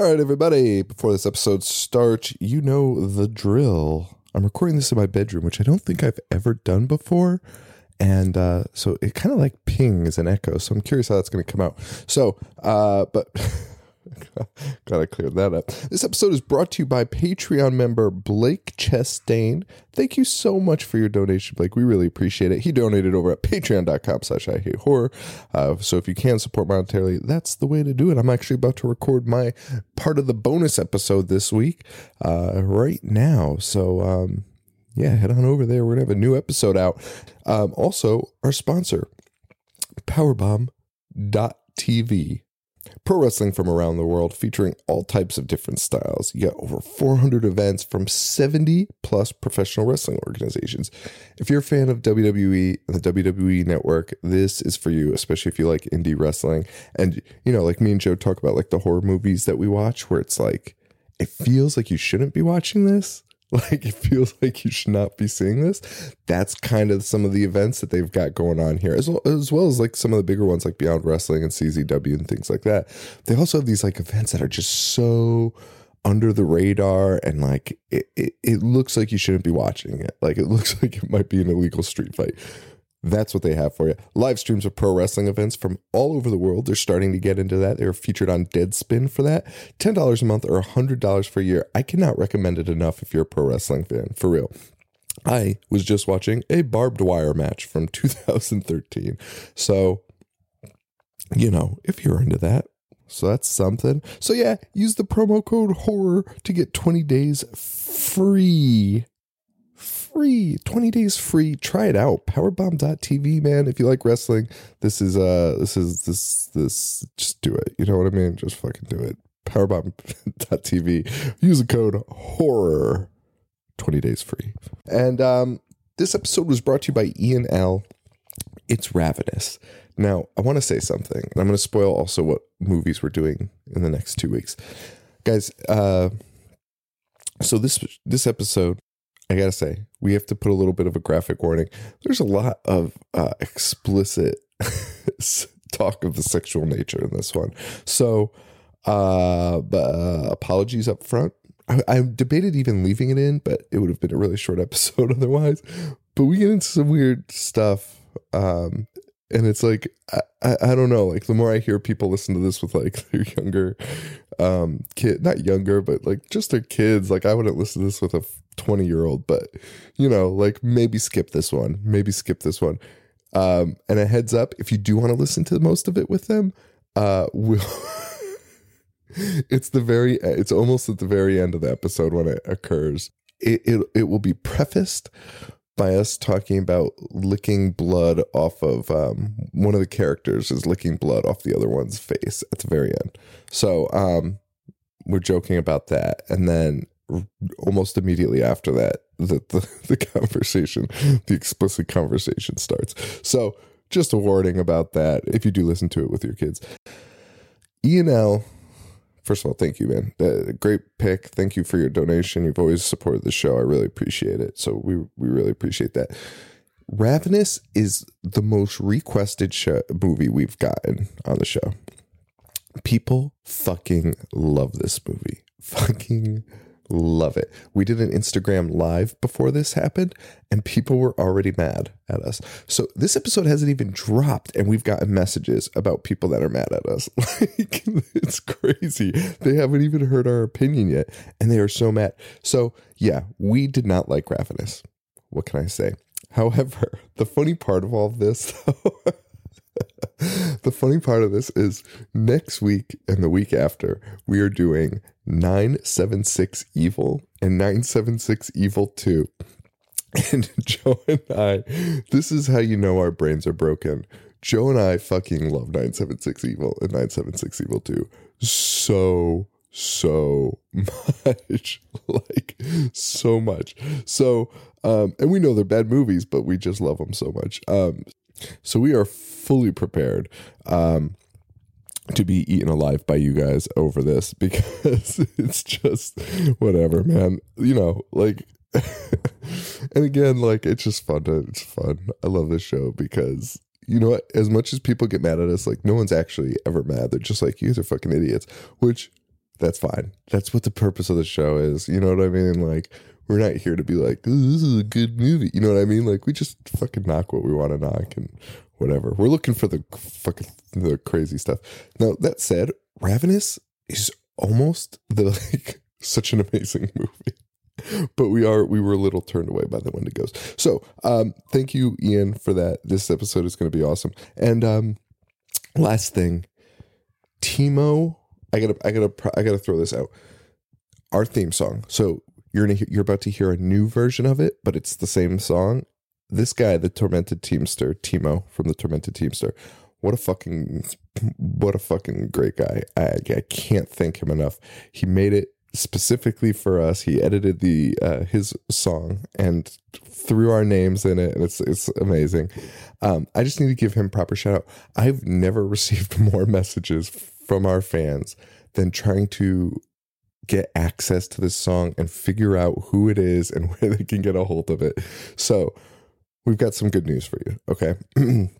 All right, everybody, before this episode starts, you know the drill. I'm recording this in my bedroom, which I don't think I've ever done before. And uh, so it kind of like pings and echoes. So I'm curious how that's going to come out. So, uh, but Gotta clear that up. This episode is brought to you by Patreon member Blake Chastain. Thank you so much for your donation, Blake. We really appreciate it. He donated over at patreon.com slash I hate horror. Uh, so if you can support monetarily, that's the way to do it. I'm actually about to record my part of the bonus episode this week uh, right now. So um, yeah, head on over there. We're gonna have a new episode out. Um, also, our sponsor, Powerbomb.tv Pro wrestling from around the world featuring all types of different styles. You got over 400 events from 70 plus professional wrestling organizations. If you're a fan of WWE and the WWE network, this is for you, especially if you like indie wrestling. And, you know, like me and Joe talk about like the horror movies that we watch where it's like, it feels like you shouldn't be watching this like it feels like you should not be seeing this. That's kind of some of the events that they've got going on here as well, as well as like some of the bigger ones like beyond wrestling and czw and things like that. They also have these like events that are just so under the radar and like it, it, it looks like you shouldn't be watching it. Like it looks like it might be an illegal street fight that's what they have for you. Live streams of pro wrestling events from all over the world. They're starting to get into that. They're featured on Deadspin for that. $10 a month or $100 for a year. I cannot recommend it enough if you're a pro wrestling fan, for real. I was just watching a barbed wire match from 2013. So, you know, if you're into that, so that's something. So, yeah, use the promo code HORROR to get 20 days free free 20 days free. Try it out. Powerbomb.tv man. If you like wrestling this is uh this is this this just do it. You know what i mean? Just fucking do it. Powerbomb.tv use the code horror. 20 days free. And um this episode was brought to you by ian l. It's ravenous. Now i want to say something and i'm going to spoil also what movies we're doing in the next two weeks. Guys uh so this this episode I gotta say, we have to put a little bit of a graphic warning. There's a lot of uh, explicit talk of the sexual nature in this one. So, uh, uh, apologies up front. I, I, debated even leaving it in, but it would have been a really short episode otherwise. But we get into some weird stuff. Um, and it's like I, I, I, don't know like the more i hear people listen to this with like their younger um kid not younger but like just their kids like i wouldn't listen to this with a 20 year old but you know like maybe skip this one maybe skip this one. Um and a heads up if you do want to listen to most of it with them uh we'll it's the very it's almost at the very end of the episode when it occurs. It, it, it will be prefaced by us talking about licking blood off of um, one of the characters is licking blood off the other one's face at the very end. So um, we're joking about that, and then almost immediately after that, the, the the conversation, the explicit conversation starts. So just a warning about that if you do listen to it with your kids. Ian L first of all, thank you, man. Uh, great pick. Thank you for your donation. You've always supported the show. I really appreciate it. So we we really appreciate that. Ravenous is the most requested show, movie we've gotten on the show. People fucking love this movie. Fucking Love it. We did an Instagram live before this happened, and people were already mad at us. So this episode hasn't even dropped, and we've gotten messages about people that are mad at us. Like it's crazy. They haven't even heard our opinion yet, and they are so mad. So yeah, we did not like Ravenous. What can I say? However, the funny part of all of this, though, the funny part of this is next week and the week after, we are doing 976 Evil and 976 Evil 2. And Joe and I, this is how you know our brains are broken. Joe and I fucking love 976 Evil and 976 Evil 2 so, so much. like, so much. So, um, and we know they're bad movies, but we just love them so much. Um, so we are fully prepared. Um, to be eaten alive by you guys over this because it's just whatever, man. You know, like and again, like it's just fun to it's fun. I love this show because you know what? As much as people get mad at us, like no one's actually ever mad. They're just like, you guys are fucking idiots. Which that's fine. That's what the purpose of the show is. You know what I mean? Like, we're not here to be like, this is a good movie. You know what I mean? Like, we just fucking knock what we want to knock and whatever. We're looking for the fucking the crazy stuff. Now that said, Ravenous is almost the like such an amazing movie. But we are we were a little turned away by the Wendigos. So um thank you, Ian, for that. This episode is gonna be awesome. And um last thing, Timo, I gotta I gotta I gotta throw this out. Our theme song. So you're gonna, you're about to hear a new version of it, but it's the same song. This guy, the Tormented Teamster, Timo from the Tormented Teamster, what a fucking what a fucking great guy. I, I can't thank him enough. He made it specifically for us. He edited the uh, his song and threw our names in it, and it's it's amazing. Um, I just need to give him proper shout out. I've never received more messages from our fans than trying to get access to this song and figure out who it is and where they can get a hold of it. So we've got some good news for you. Okay.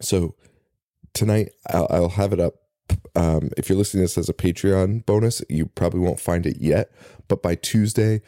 so tonight I'll, I'll, have it up. Um, if you're listening to this as a Patreon bonus, you probably won't find it yet. But by Tuesday,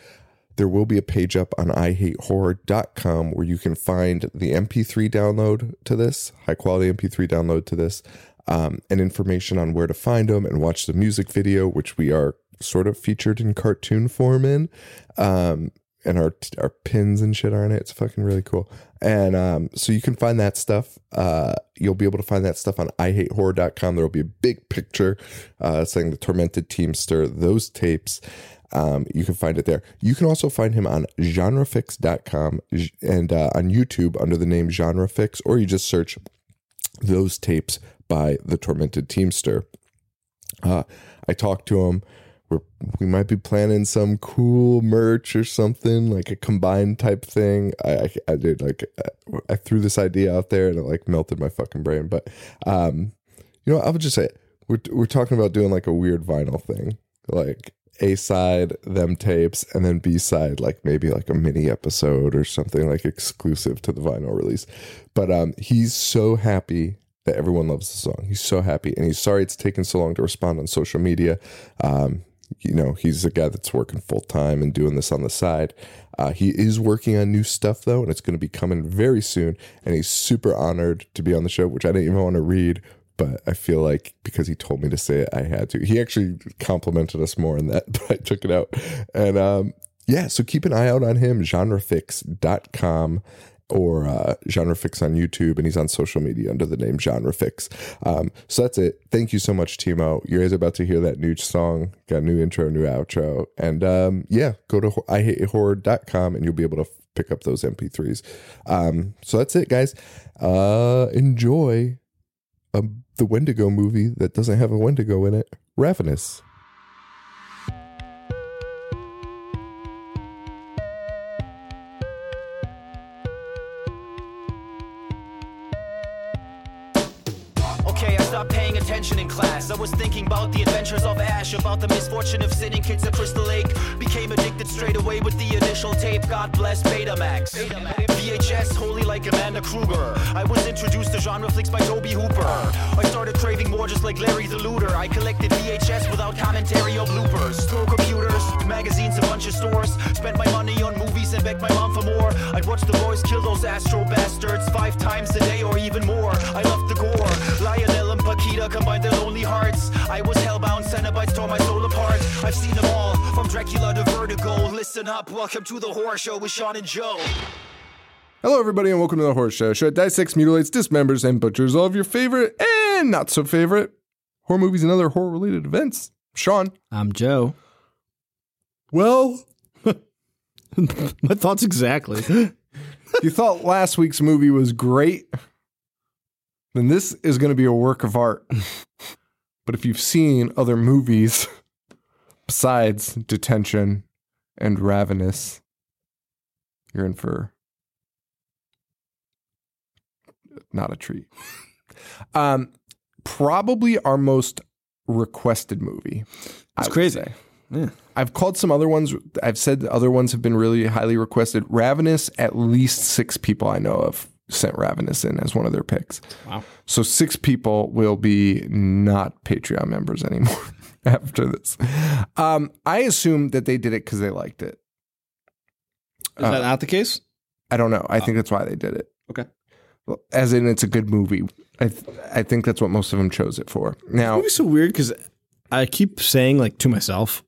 there will be a page up on ihatehorror.com where you can find the MP3 download to this, high quality MP3 download to this, um, and information on where to find them and watch the music video, which we are sort of featured in cartoon form in. Um, and our our pins and shit are in it. It's fucking really cool. And um, so you can find that stuff. Uh, you'll be able to find that stuff on ihatehorror.com. There will be a big picture uh, saying the Tormented Teamster, those tapes. Um, you can find it there. You can also find him on genrefix.com and uh, on YouTube under the name Genrefix, or you just search those tapes by the Tormented Teamster. Uh, I talked to him we're, we might be planning some cool merch or something like a combined type thing. I, I, I did like I threw this idea out there and it like melted my fucking brain. But um, you know, I would just say we're we're talking about doing like a weird vinyl thing, like a side them tapes and then B side like maybe like a mini episode or something like exclusive to the vinyl release. But um, he's so happy that everyone loves the song. He's so happy, and he's sorry it's taken so long to respond on social media. Um, you know, he's a guy that's working full time and doing this on the side. Uh, he is working on new stuff though, and it's going to be coming very soon. And he's super honored to be on the show, which I didn't even want to read, but I feel like because he told me to say it, I had to. He actually complimented us more on that, but I took it out. And um, yeah, so keep an eye out on him, genrefix.com or uh, Genre Fix on YouTube, and he's on social media under the name Genre Fix. Um, so that's it. Thank you so much, Timo. You guys are about to hear that new song, got a new intro, new outro. And um, yeah, go to ihatehorror.com and you'll be able to f- pick up those MP3s. Um, so that's it, guys. Uh, enjoy um, the Wendigo movie that doesn't have a Wendigo in it, Ravenous. In class. I was thinking about the adventures of Ash, about the misfortune of sitting kids at Crystal Lake. Became addicted straight away with the initial tape. God bless Betamax. VHS, holy like Amanda Kruger. I was introduced to genre flicks by Tobe Hooper. I started craving more just like Larry the Looter. I collected VHS without commentary or bloopers. Store computers, magazines, a bunch of stores. Spent my money on movies and begged my mom for more. I'd watch the boys kill those astro bastards five times a day or even more. I loved the gore. Lionel and Paquita combined their lonely hearts. I was hellbound, Cenobites tore my soul apart. I've seen them all, from Dracula to Vertigo. Listen up, welcome to the horror show with Sean and Joe. Hello, everybody, and welcome to the Horror Show. Show that dissects, mutilates, dismembers, and butchers all of your favorite and not so favorite horror movies and other horror related events. Sean. I'm Joe. Well, my thoughts exactly. you thought last week's movie was great, then this is going to be a work of art. but if you've seen other movies besides Detention and Ravenous, you're in for not a treat. Um, probably our most requested movie. It's crazy. Yeah. I've called some other ones. I've said other ones have been really highly requested. Ravenous, at least six people I know of sent Ravenous in as one of their picks. Wow. So six people will be not Patreon members anymore. after this. Um, I assume that they did it because they liked it. Is that not the case? I don't know. I think that's why they did it. Okay. Well, As in, it's a good movie. I th- I think that's what most of them chose it for. Now, Movie's so weird because I keep saying like to myself,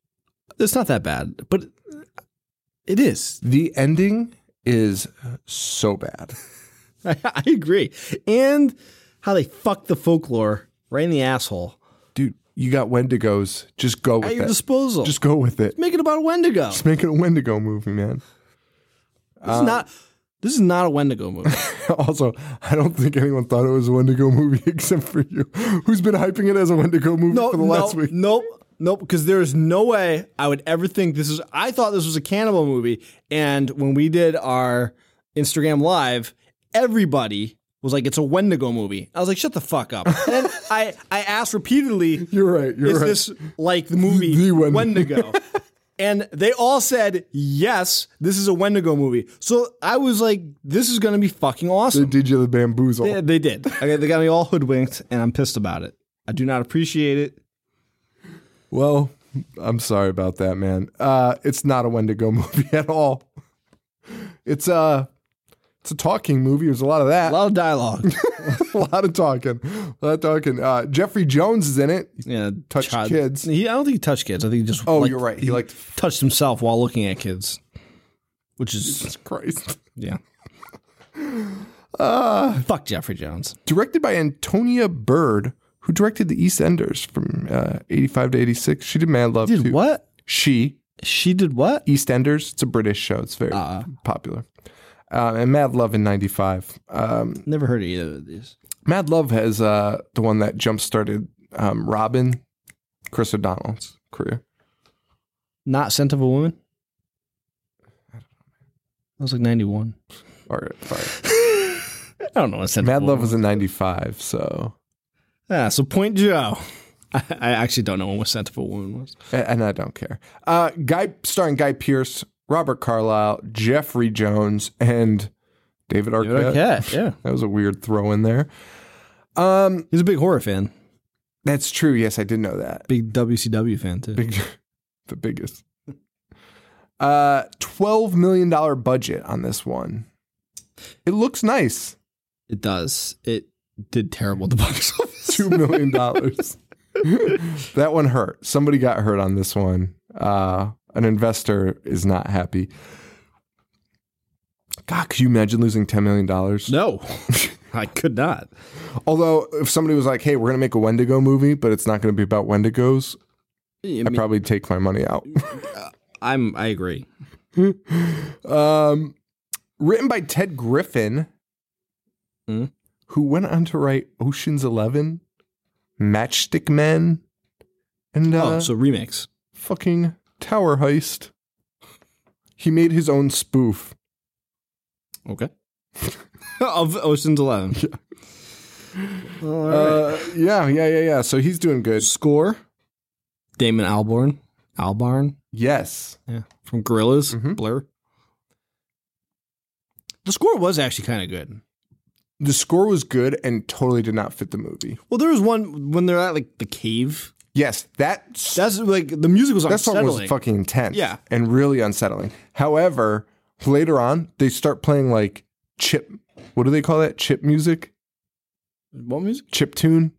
it's not that bad, but it is. the ending is so bad. I, agree, and how they fuck the folklore right in the asshole Dude, you got Wendigos. Just go with at your it. disposal. Just go with it. make it about a Wendigo. Just make it a Wendigo movie, man. This is uh, not. This is not a Wendigo movie. also, I don't think anyone thought it was a Wendigo movie except for you, who's been hyping it as a Wendigo movie no, for the no, last week. nope, nope. Because there is no way I would ever think this is. I thought this was a cannibal movie, and when we did our Instagram live, everybody was like, "It's a Wendigo movie." I was like, "Shut the fuck up!" And I I asked repeatedly, You're right. You're is right. this like the movie The Wendigo. Wendigo? and they all said, yes, this is a Wendigo movie. So I was like, this is going to be fucking they awesome. did you the bamboozle. Yeah, they did. Okay, they got me all hoodwinked, and I'm pissed about it. I do not appreciate it. Well, I'm sorry about that, man. Uh, it's not a Wendigo movie at all. It's a it's a talking movie. There's a lot of that. A lot of dialogue. a lot of talking. A lot of talking. Uh, Jeffrey Jones is in it. yeah, Touched child- kids. He, I don't think he touched kids. I think he just. Oh, liked- you're right. He liked touched himself while looking at kids, which is Jesus Christ. yeah. Uh, Fuck Jeffrey Jones. Directed by Antonia Bird, who directed The EastEnders from uh, 85 to 86. She did Mad Love Did too. what? She She did what? EastEnders. It's a British show. It's very Uh-uh. popular. Uh, and Mad Love in '95. Um, Never heard of either of these. Mad Love has uh, the one that jump started um, Robin, Chris O'Donnell's career. Not Scent of a Woman. That was like ninety one. All right, fine. I don't know what Scent Mad of a Love was in '95, so Yeah, so Point Joe. I, I actually don't know what Scent of a Woman was. and I don't care. Uh, Guy starring Guy Pearce, Robert Carlyle, Jeffrey Jones, and David Arquette. Arquette, yeah. That was a weird throw in there. Um, He's a big horror fan. that's true. Yes, I did know that. Big WCW fan too. Big, the biggest. Uh, twelve million dollar budget on this one. It looks nice. It does. It did terrible at the box office. Two million dollars. that one hurt. Somebody got hurt on this one. Uh, an investor is not happy. God, could you imagine losing ten million dollars? No, I could not. Although, if somebody was like, "Hey, we're gonna make a Wendigo movie, but it's not gonna be about Wendigos," I I'd probably take my money out. I'm. I agree. Um, written by Ted Griffin, Hmm? who went on to write Ocean's Eleven, Matchstick Men, and uh, oh, so remix. Fucking Tower Heist. He made his own spoof. Okay. of Ocean's Eleven. All right. Uh, yeah, yeah, yeah, yeah. So he's doing good. Score. Damon Albarn. Albarn. Yes. Yeah. From Gorillaz. Mhm. Blur. The score was actually kind of good. The score was good and totally did not fit the movie. Well, there was one when they're at like the cave. Yes, that That's like the music was that song was fucking intense. Yeah. and really unsettling. However, later on they start playing like chip. What do they call that? Chip music, what music? chip tune.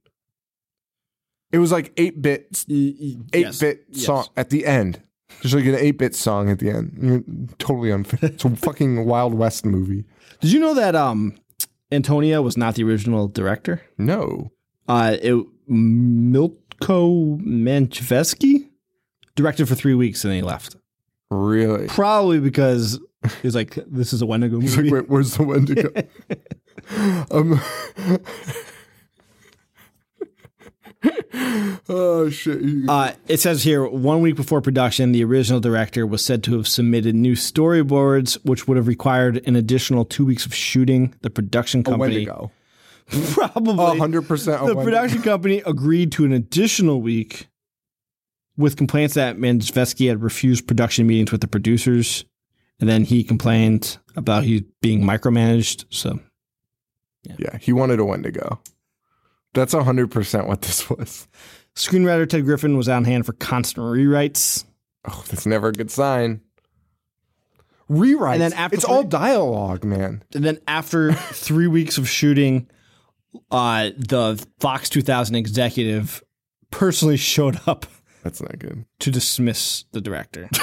It was like eight bit, eight Eight bit song at the end. There's like an eight bit song at the end. Totally unfair. It's a fucking Wild West movie. Did you know that um, Antonia was not the original director? No. Uh, it Milcho Manchevski directed for three weeks and then he left. Really? Probably because he's like, "This is a Wendigo He's movie." like, wait, where's the Wendigo? um, oh shit! Uh, it says here, one week before production, the original director was said to have submitted new storyboards, which would have required an additional two weeks of shooting. The production company Wendigo. probably hundred percent. the production company agreed to an additional week with complaints that Manchevski had refused production meetings with the producers, and then he complained about he being micromanaged. So Yeah, he wanted a Wendigo. That's hundred percent what this was. Screenwriter Ted Griffin was on hand for constant rewrites. Oh, that's never a good sign. Rewrites. And then after it's all dialogue, man. And then after three weeks of shooting, uh, the Fox 2000 executive personally showed up That's not good. to dismiss the director.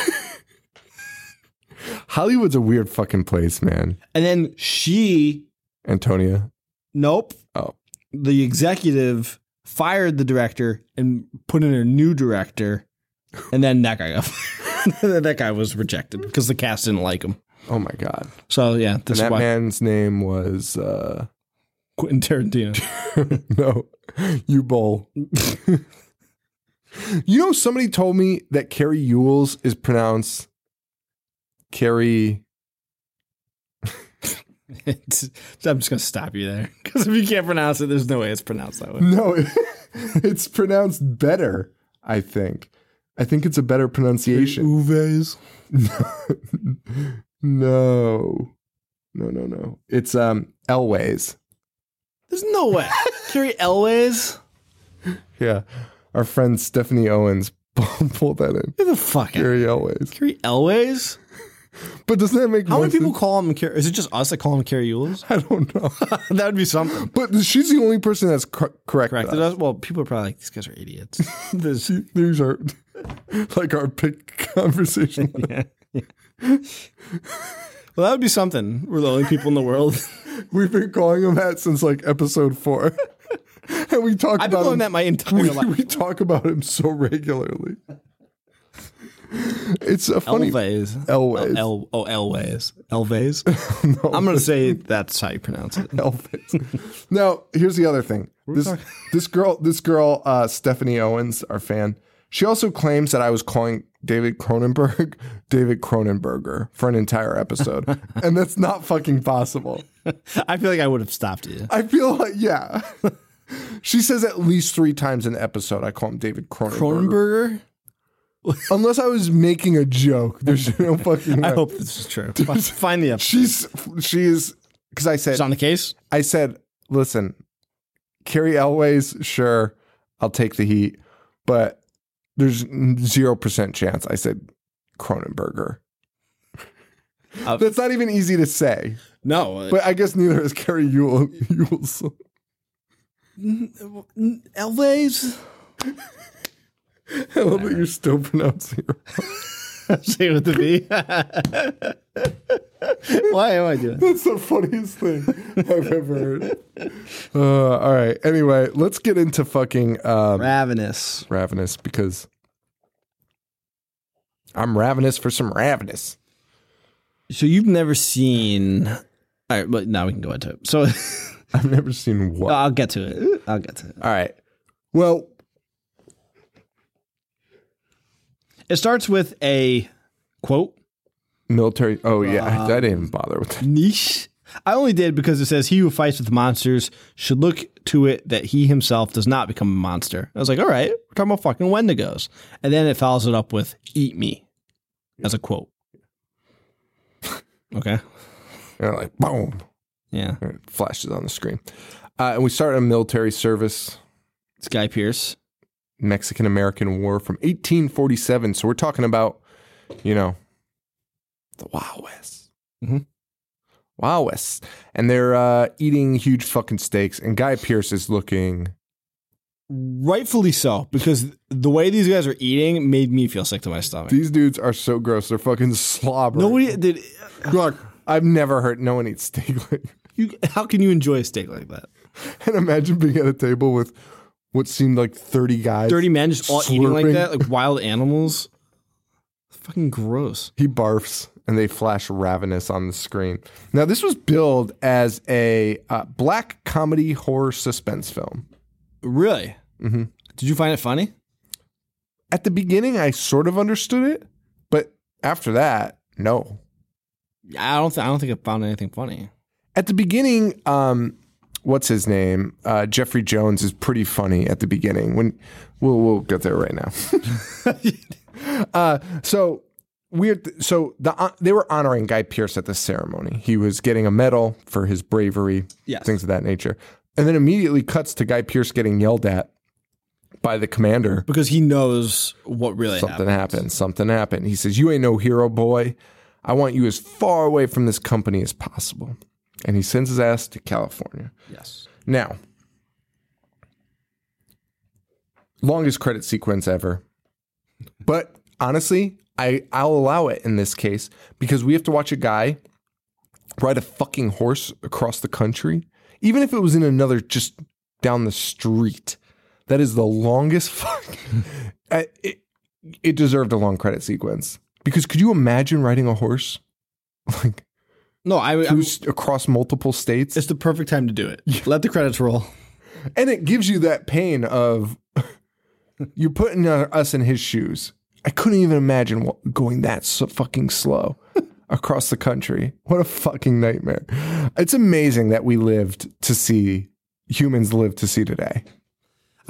Hollywood's a weird fucking place, man. and then she, Antonia. nope, Oh. the executive fired the director and put in a new director. And then that guy got that guy was rejected because the cast didn't like him. Oh my god. So yeah, And this is that why man's name was uh Quentin Tarantino. no, you bowl. you know, somebody told me that Carrie Ewells is pronounced Carrie. It's- I'm just gonna stop you there because if you can't pronounce it, there's no way it's pronounced that way. No, it's pronounced better. I think. I think it's a better pronunciation. Uves. No, no, no, no. It's um Elways. There's no way. Carrie Elways. Yeah, our friend Stephanie Owens pulled that in. Get the fuck. Carrie Elways. Carrie Elways. But doesn't that make How many people call him? Carrie? Is it just us that call him Carrie Ewells? I don't know. that would be something. But she's the only person that's cor- corrected Corrected us. Well, people are probably like, these guys are idiots. This- These are like our big conversation. well, that would be something. We're the only people in the world. We've been calling him that since like episode four, and we talk I've been about calling him. that my entire we, life. we talk about him so regularly. It's a funny Elways. Elways. El, oh, Elways. Elways. I'm going to say that's how you pronounce it. Elvis. now, here's the other thing. This this girl, this girl, uh, Stephanie Owens, our fan. She also claims that I was calling David Cronenberg David Cronenberger for an entire episode, and that's not fucking possible. I feel like I would have stopped you. I feel like yeah. she says at least three times in the episode I call him David Cronenberger. Cronenberger? Unless I was making a joke. There's no fucking. I hope this is true. Find the episode. she's she's because I said It's on the case? I said, listen, Carrie Elways, sure, I'll take the heat, but there's zero percent chance. I said Cronenberger. Uh, That's not even easy to say, No. but I guess neither is Carrie Ewell. Ewell's. Elways? I love that you're still pronouncing it. Say it with the V. Why am I doing? That's the funniest thing I've ever heard. Uh, all right. Anyway, let's get into fucking um, Ravenous. ravenous because I'm ravenous for some ravenous. So you've never seen. All right, but now we can go into it. So I've never seen what. I'll get to it. I'll get to it. All right. Well, It starts with a quote military. Oh yeah, I, I didn't even bother with that. Nietzsche. I only did because it says he who fights with monsters should look to it that he himself does not become a monster. I was like, all right, we're talking about fucking Wendigos. And then it follows it up with eat me as a quote. Okay. And like boom, Yeah. and it flashes on the screen. Uh, and we start a military service, It's Guy Pearce. Mexican American War from 1847. So we're talking about, you know, the Wild West. Mhm. Wild West, and they're uh, eating huge fucking steaks. And Guy Pearce is looking. Rightfully so, because the way these guys are eating made me feel sick to my stomach. These dudes are so gross. They're fucking slobbering. Nobody did. Look, I've never heard no one eat steak like You, how can you enjoy a steak like that? And imagine being at a table with what seemed like 30 guys. Dirty men just all eating like Slurping. that, like wild animals. Fucking gross. He barfs and they flash ravenous on the screen. Now, this was billed as a uh, black comedy horror suspense film. Really? Mm-hmm. Did you find it funny? At the beginning, I sort of understood it, but after that, no. I don't. Th- I don't think I found anything funny. At the beginning, um, what's his name? Uh, Jeffrey Jones is pretty funny at the beginning. When we'll we'll get there right now. uh, so weird. So the uh, they were honoring Guy Pearce at the ceremony. He was getting a medal for his bravery, Yes. things of that nature. And then immediately cuts to Guy Pearce getting yelled at by the commander. because he knows what really Something happened. happened. Something happened. He says, You ain't no hero, boy. I want you as far away from this company as possible. And he sends his ass to California. Yes. Now, longest credit sequence ever. But honestly, I, I'll allow it in this case because we have to watch a guy ride a fucking horse across the country, even if it was in another just down the street. That is the longest fucking. Uh, it, it deserved a long credit sequence because could you imagine riding a horse like No, I, through across multiple states? it's the perfect time to do it. Let the credits roll. and it gives you that pain of you're putting uh, us in his shoes. I couldn't even imagine wa- going that so fucking slow across the country. What a fucking nightmare! It's amazing that we lived to see humans live to see today.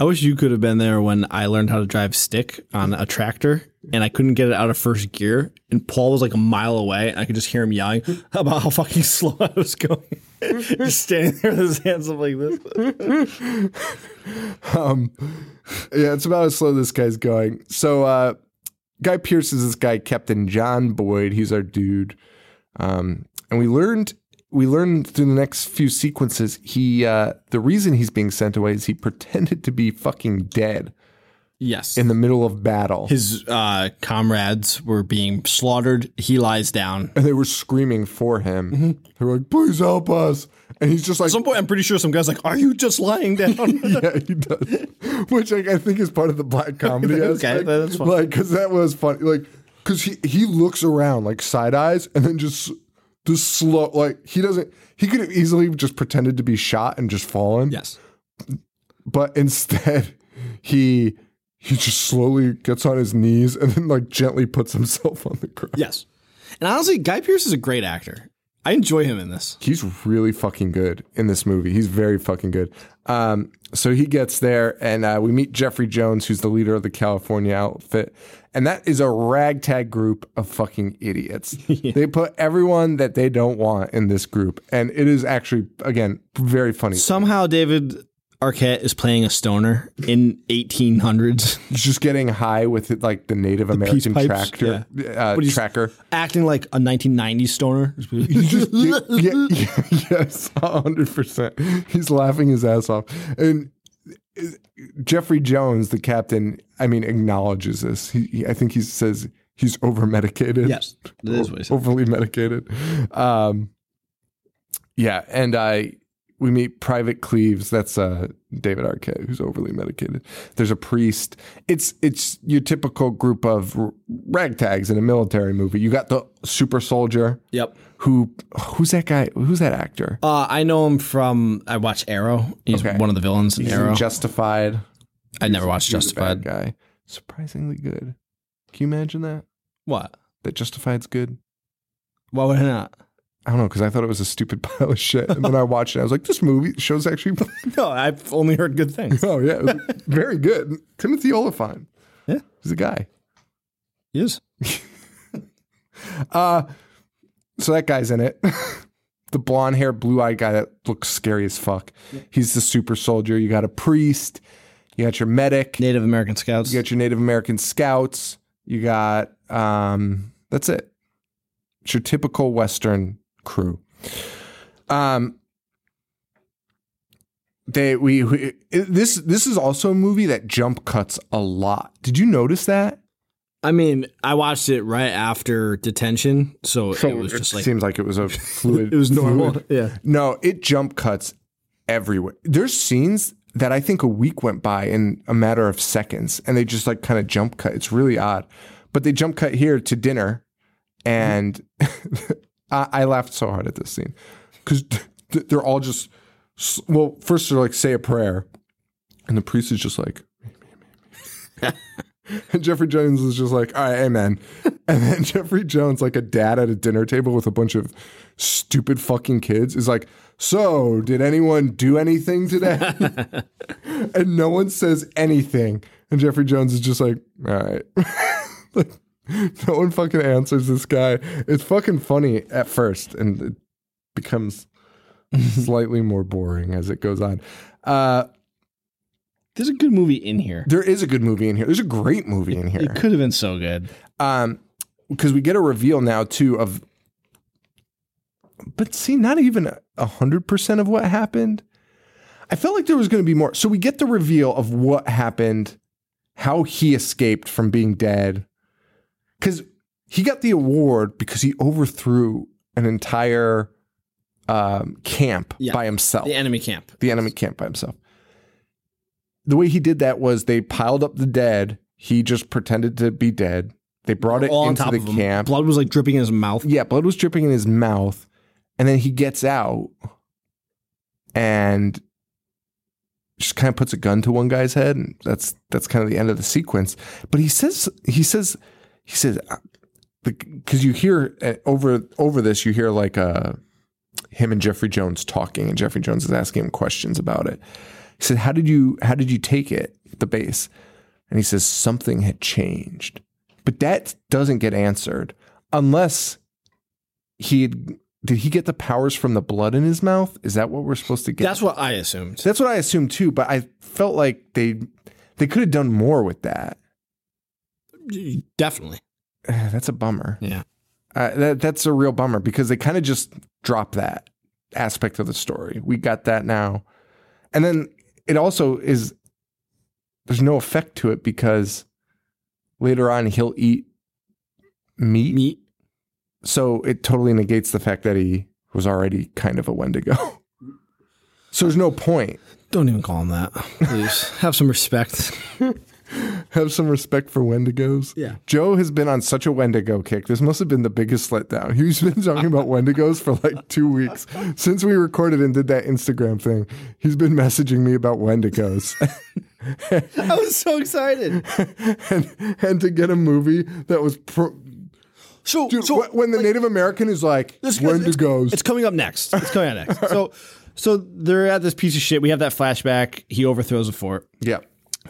I wish you could have been there when I learned how to drive stick on a tractor and I couldn't get it out of first gear. And Paul was like a mile away and I could just hear him yelling about how fucking slow I was going. just standing there with his hands up like this. um, Yeah, it's about how slow this guy's going. So, uh, Guy Pearce is this guy, Captain John Boyd. He's our dude. Um, and we learned we learn through the next few sequences he uh, the reason he's being sent away is he pretended to be fucking dead Yes. in the middle of battle. his uh, comrades were being slaughtered. He lies down. and they were screaming for him. They were like, "Please help us!" And he's just like, At some point, I'm pretty sure some guy's like, "Are you just lying down?" yeah, he does. Which like, I think is part of the black comedy. Okay, aspect. that's fine. Like, because that was funny. Like, because he he looks around like side eyes, and then just just slow. Like he doesn't. He could have easily just pretended to be shot and just fallen. yes. But instead, he he just slowly gets on his knees and then like gently puts himself on the ground. Yes. And honestly, Guy Pearce is a great actor. I enjoy him in this. He's really fucking good in this movie. He's very fucking good. Um, so he gets there, and uh, we meet Jeffrey Jones, who's the leader of the California outfit, and that is a ragtag group of fucking idiots. They put everyone that they don't want in this group, and it is actually again very funny. Somehow, David Arquette is playing a stoner in 1800s, He's just getting high with it, like the Native American pipes, tractor uh, But tracker. acting like a 1990s stoner. just yeah, yeah, yeah, yes, hundred percent. He's laughing his ass off, and uh, Jeffrey Jones, the captain, I mean, acknowledges this. He, he I think he says he's over medicated. yes, that is what he said. overly medicated. Um, yeah, and I we meet Private Cleaves. That's uh, David Arquette, who's overly medicated. There's a priest. It's it's your typical group of r- ragtags in a military movie. You got the super soldier. Yep. Who who's that guy? Who's that actor? Uh, I know him from I watch Arrow. He's Okay. one of the villains in He's in Arrow. Justified. I never watched Justified. guy. Surprisingly good. Can you imagine that? What? That Justified's good. Why would I not? I don't know because I thought it was a stupid pile of shit, and then I watched it. I was like, "This movie show's actually No, I've only heard good things. Oh yeah, very good. Timothy Olyphant. Yeah. he's a guy. Yes. Uh so that guy's in it. the blonde hair, blue eyed guy that looks scary as fuck. He's the super soldier. You got a priest. You got your medic. Native American Scouts. You got your Native American scouts. You got um that's it. It's your typical Western crew. Um they we, we this this is also a movie that jump cuts a lot. Did you notice that? I mean, I watched it right after detention, so, it was just like it seems like it was a fluid. it was normal. fluid- Yeah. No, it jump cuts everywhere. There's scenes that I think a week went by in a matter of seconds, and they just like kind of jump cut. It's really odd, but they jump cut here to dinner, and I, I laughed so hard at this scene because they're all just well, first they're like say a prayer, and the priest is just like. And Jeffrey Jones is just like, all right, amen. And then Jeffrey Jones, like a dad at a dinner table with a bunch of stupid fucking kids, is like, so did anyone do anything today? and no one says anything. And Jeffrey Jones is just like, all right. like, no one fucking answers this guy. It's fucking funny at first, and it becomes slightly more boring as it goes on. Uh, There's a good movie in here. There is a good movie in here. There's a great movie in here. It could have been so good. Um, because we get a reveal now too of, but see, not even a hundred percent of what happened. I felt like there was going to be more. So we get the reveal of what happened, how he escaped from being dead, because he got the award because he overthrew an entire um, camp Yeah. by himself The enemy camp. the enemy camp by himself. The way he did that was they piled up the dead. He just pretended to be dead. They brought it All into the camp. Blood was like dripping in his mouth. Yeah, blood was dripping in his mouth. And then he gets out and just kind of puts a gun to one guy's head. And that's that's kind of the end of the sequence. But he says he says he says because you hear uh, over over this you hear like uh him and Jeffrey Jones talking and Jeffrey Jones is asking him questions about it. He said, "How did you how did you take it the base?" And he says something had changed. But that doesn't get answered unless he had, did he get the powers from the blood in his mouth? Is that what we're supposed to get? That's what I assumed. That's what I assumed too, but I felt like they they could have done more with that. Definitely. That's a bummer. Yeah. Uh, that that's a real bummer because they kind of just drop that aspect of the story. We got that now, and then it also is there's no effect to it because later on he'll eat meat, Meat. so it totally negates the fact that he was already kind of a Wendigo. so there's no point. Don't even call him that. Please have some respect. Have some respect for Wendigos. Yeah. Joe has been on such a Wendigo kick. This must have been the biggest letdown. He's been talking about Wendigos for like two weeks. Since we recorded and did that Instagram thing, he's been messaging me about Wendigos. I was so excited. and, and to get a movie that was. Pro- So, Dude, so when the Native American is like, This- Wendigos. It's, it's coming up next. It's coming up next. So, so they're at this piece of shit. We have that flashback. He overthrows a fort, yeah.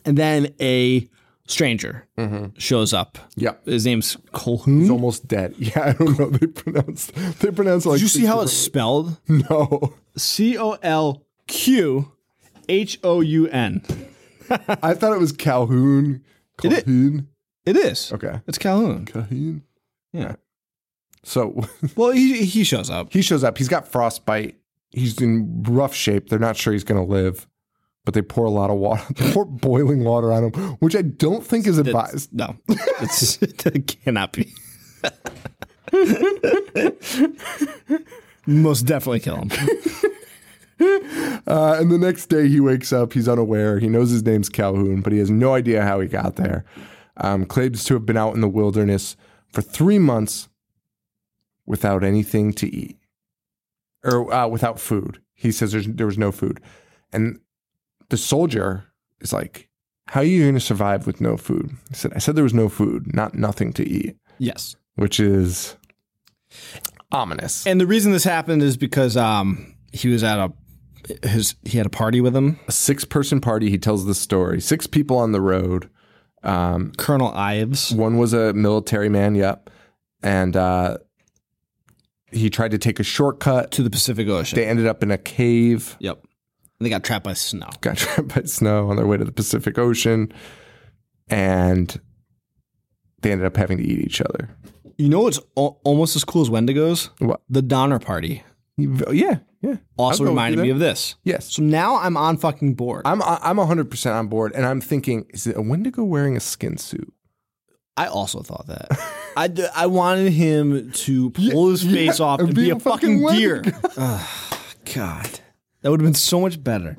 And then a stranger mm-hmm. shows up. Yeah. His name's Colqhoun. He's almost dead. Yeah, I don't know. They pronounce they pronounce it like Did you see how it's spelled? no. C O L Q H O U N. I thought it was Calhoun. It is. Calhoun. It is. Okay. It's Calhoun. Calhoun. Yeah. So Well, he he shows up. he shows up. He's got frostbite. He's in rough shape. They're not sure he's going to live, but they pour a lot of water, pour boiling water on him, which I don't think is advised. No, it's, it cannot be. Most definitely kill him. Uh, and the next day he wakes up. He's unaware. He knows his name's Calhoun, but he has no idea how he got there. Um, claims to have been out in the wilderness for three months without anything to eat or uh, without food. He says there's, there was no food. And the soldier is like, How are you going to survive with no food? He said, I said there was no food, not nothing to eat, Yes. which is ominous. And the reason this happened is because um he was at a his he had a party with him. A six person party, he tells the story. Six people on the road. Um, Colonel Ives. One was a military man, yep. And uh, he tried to take a shortcut. To the Pacific Ocean. They ended up in a cave, Yep. And they got trapped by snow. got trapped by snow on their way to the Pacific Ocean, and they ended up having to eat each other. You know what's al- almost as cool as Wendigos? What? The Donner Party. Yeah, yeah. Also reminded me of this. Yes. So now I'm on fucking board. I'm I'm 100% on board, and I'm thinking, is it a Wendigo wearing a skin suit? I also thought that. I, d- I wanted him to pull his face off and be, a fucking, deer. Wendigo. Ugh, God. That would have been so much better.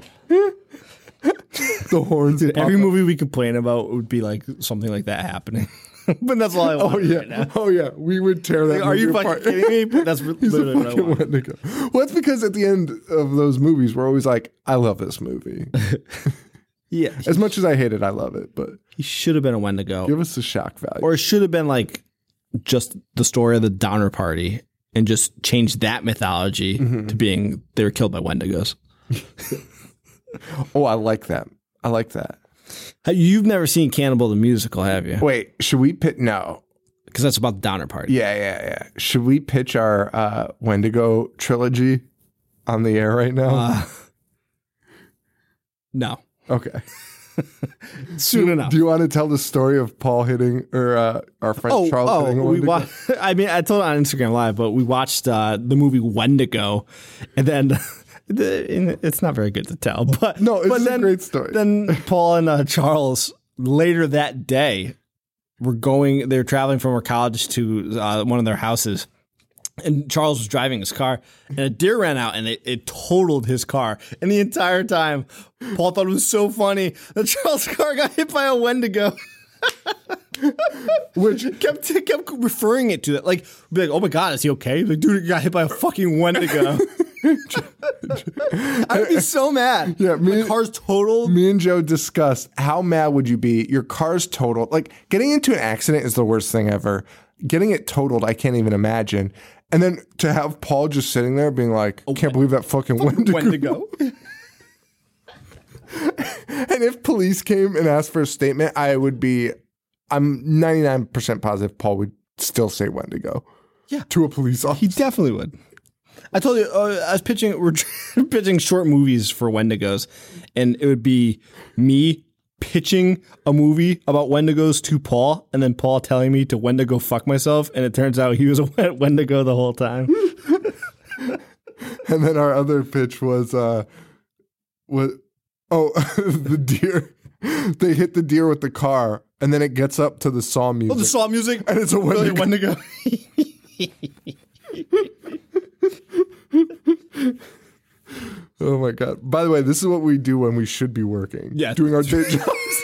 The horns. pop Every movie we complain about would be like something like that happening. but that's all I want. Oh yeah, Right now. oh yeah. We would tear that. Are you fucking apart. kidding me? That's literally what I want. Wendigo. Well, that's because at the end of those movies, we're always like, "I love this movie." Yeah. as much as I hate it, I love it. But He should have been a Wendigo. give us the shock value. or it should have been like just the story of the Donner Party and just change that mythology Mm-hmm. to being they were killed by Wendigos. oh, I like that. I like that. You've never seen Cannibal the musical, have you? Wait, should we pitch? No. Because that's about the Donner Party. Yeah, yeah, yeah. Should we pitch our uh, Wendigo trilogy on the air right now? Uh, no. okay. Soon enough. Do you want to tell the story of Paul hitting or uh, our friend Oh, Charles hitting oh, we wa- I mean, I told it on Instagram Live, but we watched uh, the movie Wendigo, and then the, it's not very good to tell. But No, it's but a then, great story. Then Paul and uh, Charles later that day were going. They were traveling from our college to uh, one of their houses. And Charles was driving his car, and a deer ran out, and it, it totaled his car. And the entire time, Paul thought it was so funny that Charles' car got hit by a Wendigo. Which kept kept referring it to that, like, be like, "Oh my god, is he okay?" Like, dude, he got hit by a fucking Wendigo. I'd be so mad. Yeah, me- my car's totaled. Me and Joe discussed how mad would you be? Your car's totaled. Like getting into an accident is the worst thing ever. Getting it totaled, I can't even imagine. And then to have Paul just sitting there being like, oh, "Can't believe that fucking Wendigo." Wendigo. And if police came and asked for a statement, I would be. I'm 99 percent positive Paul would still say Wendigo. Yeah. to a police officer. He definitely would. I told you uh, I was pitching. We're pitching short movies for Wendigos, and it would be me pitching a movie about Wendigos to Paul, and then Paul telling me to Wendigo fuck myself, and it turns out he was a Wendigo the whole time. And then our other pitch was, uh, was oh, the deer. They hit the deer with the car, and then it gets up to the saw music. Oh, the saw music, And it's a Wendigo. Wendigo. Oh my god! By the way, this is what we do when we should be working. Yeah. doing our day jobs.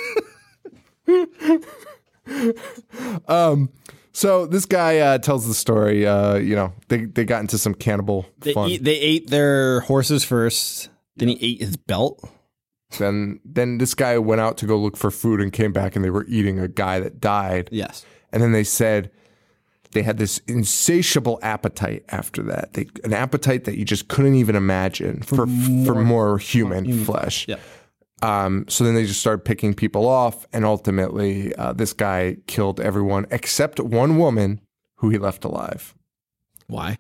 um, so this guy uh, tells the story. Uh, you know, they they got into some cannibal They, fun. eat, they ate their horses first. Then he ate his belt. then then this guy went out to go look for food and came back, and they were eating a guy that died. Yes. And then they said they had this insatiable appetite after that. They, an appetite that you just couldn't even imagine for for more, human, flesh. Yeah. Um, so then they just started picking people off, and ultimately, uh, this guy killed everyone except one woman who he left alive. Why?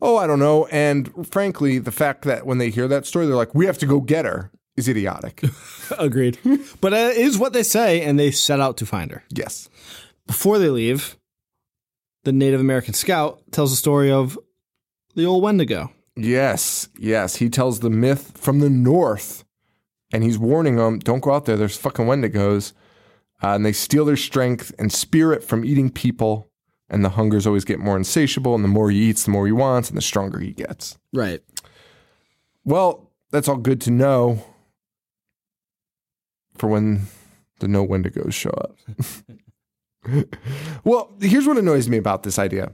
Oh, I don't know. And frankly, the fact that when they hear that story, they're like, "We have to go get her," is idiotic. Agreed. but uh, it is what they say, and they set out to find her. yes. Before they leave, the Native American scout tells the story of the old Wendigo. Yes, yes. He tells the myth from the north, and he's warning them: don't go out there. There's fucking Wendigos, uh, and they steal their strength and spirit from eating people. And the hungers always get more insatiable, and the more he eats, the more he wants, and the stronger he gets. Right. Well, that's all good to know for when the no Wendigos show up. well, here's what annoys me about this idea.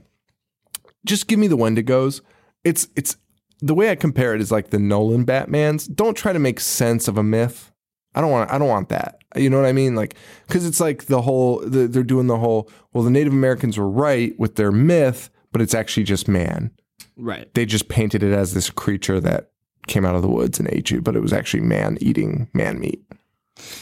Just give me the Wendigos. It's it's the way I compare it is like the Nolan Batmans. Don't try to make sense of a myth. I don't want I don't want that. You know what I mean? Like cuz it's like the whole the, they're doing the whole well the Native Americans were right with their myth, but it's actually just man Right. they just painted it as this creature that came out of the woods and ate you, but it was actually man eating man meat.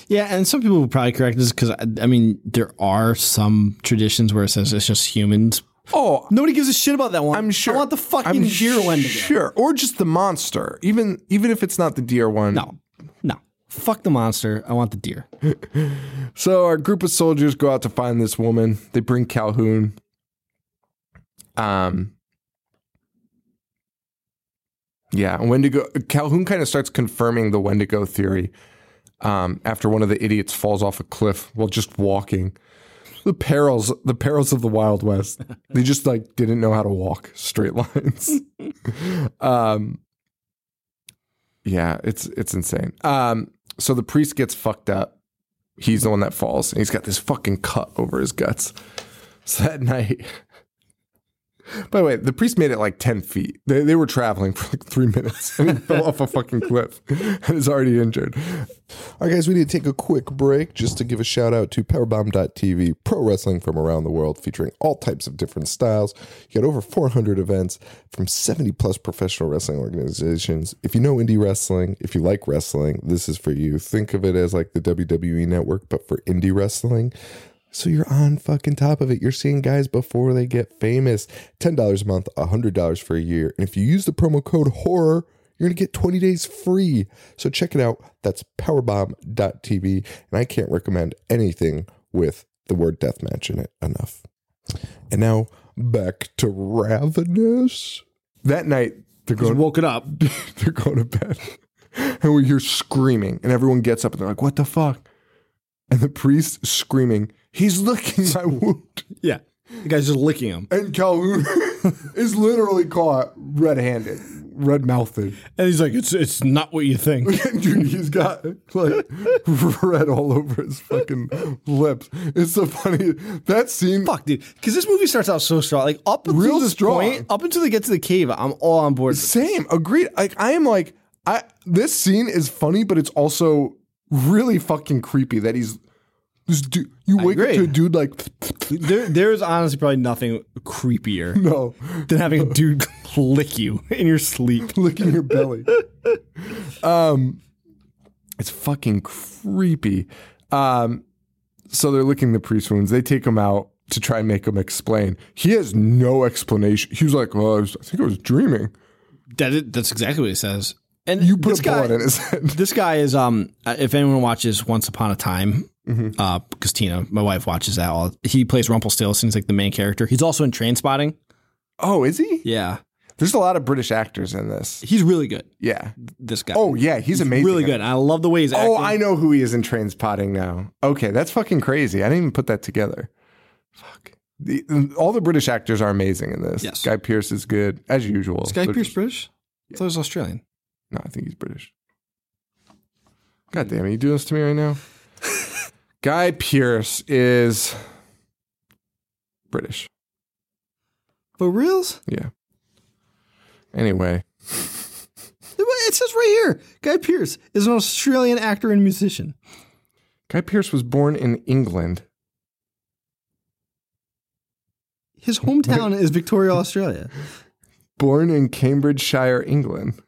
Yeah, and some people will probably correct this because I, I mean there are some traditions where it says it's just humans. Oh, Nobody gives a shit about that one. I'm sure. I want the fucking I'm deer Wendigo. Sure, or just the monster. Even even if it's not the deer one. No, no. Fuck the monster. I want the deer. So our group of soldiers go out to find this woman. They bring Colqhoun. Um. Yeah, Wendigo. Colqhoun kind of starts confirming the Wendigo theory. Um, after one of the idiots falls off a cliff while just walking, the perils, the perils of the Wild West. they just like didn't know how to walk straight lines. um. Yeah, it's it's insane. Um. So the priest gets fucked up he's the one that falls and he's got this fucking cut over his guts. So that night, by the way, the priest made it like 10 feet. They, they were traveling for like three minutes and he fell off a fucking cliff and is already injured. All right, guys, we need to take a quick break just to give a shout out to Powerbomb.tv, pro wrestling from around the world, featuring all types of different styles. You got over 400 events from 70 plus professional wrestling organizations. If you know indie wrestling, if you like wrestling, this is for you. Think of it as like the WWE network, but for indie wrestling. So you're on fucking top of it. You're seeing guys before they get famous. $10 a month, $100 for a year. And if you use the promo code HORROR, you're going to get 20 days free. So check it out. That's powerbomb.tv. And I can't recommend anything with the word deathmatch in it enough. And now back to Ravenous. That night, they're going, woke it up. they're going to bed. And we hear screaming, and everyone gets up and they're like, What the fuck? And the priest screaming, He's licking my wound. Yeah. The guy's just licking him. And Colqhoun is literally caught red handed, red mouthed. And he's like, it's it's not what you think. Dude, he's got like red all over his fucking lips. It's so funny. That scene. Fuck, dude. Because this movie starts out so strong. Like up until Real this strong. point, up until they get to the cave, I'm all on board. Same. Agreed. Like I am like I this scene is funny, but it's also really fucking creepy that he's this dude you wake up agree. to a dude like There, there's honestly probably nothing creepier no than having a dude lick you in your sleep. licking your belly. Um it's fucking creepy. Um so they're licking the priest wounds. They take him out to try and make him explain. He has no explanation. He was like, "Well, I, was, I think I was dreaming." That is, that's exactly what he says. And You put this a guy, bullet in his head. This guy is um. uh, If anyone watches Once Upon a Time, Mm-hmm. uh, because Tina, my wife, watches that. All he plays Rumpelstiltskin. He's like the main character. He's also in Trainspotting. Oh, is he? Yeah, There's a lot of British actors in this. he's really good. Yeah. This guy. Oh yeah, he's, amazing. really good. I love the way he's acting. Oh, I know who he is in Trainspotting now. Okay, that's fucking crazy. I didn't even put that together. Fuck. The, all the British actors are amazing in this. Yes. Guy Pearce is good as usual. Is Guy Pearce British? I thought he was Australian. No, I think he's British. God damn it, you doing this to me right now? Guy Pearce is British. For reals? Yeah. Anyway, It says right here, Guy Pearce is an Australian actor and musician. Guy Pearce was born in England. His hometown is Victoria, Australia. Born in Cambridgeshire, England.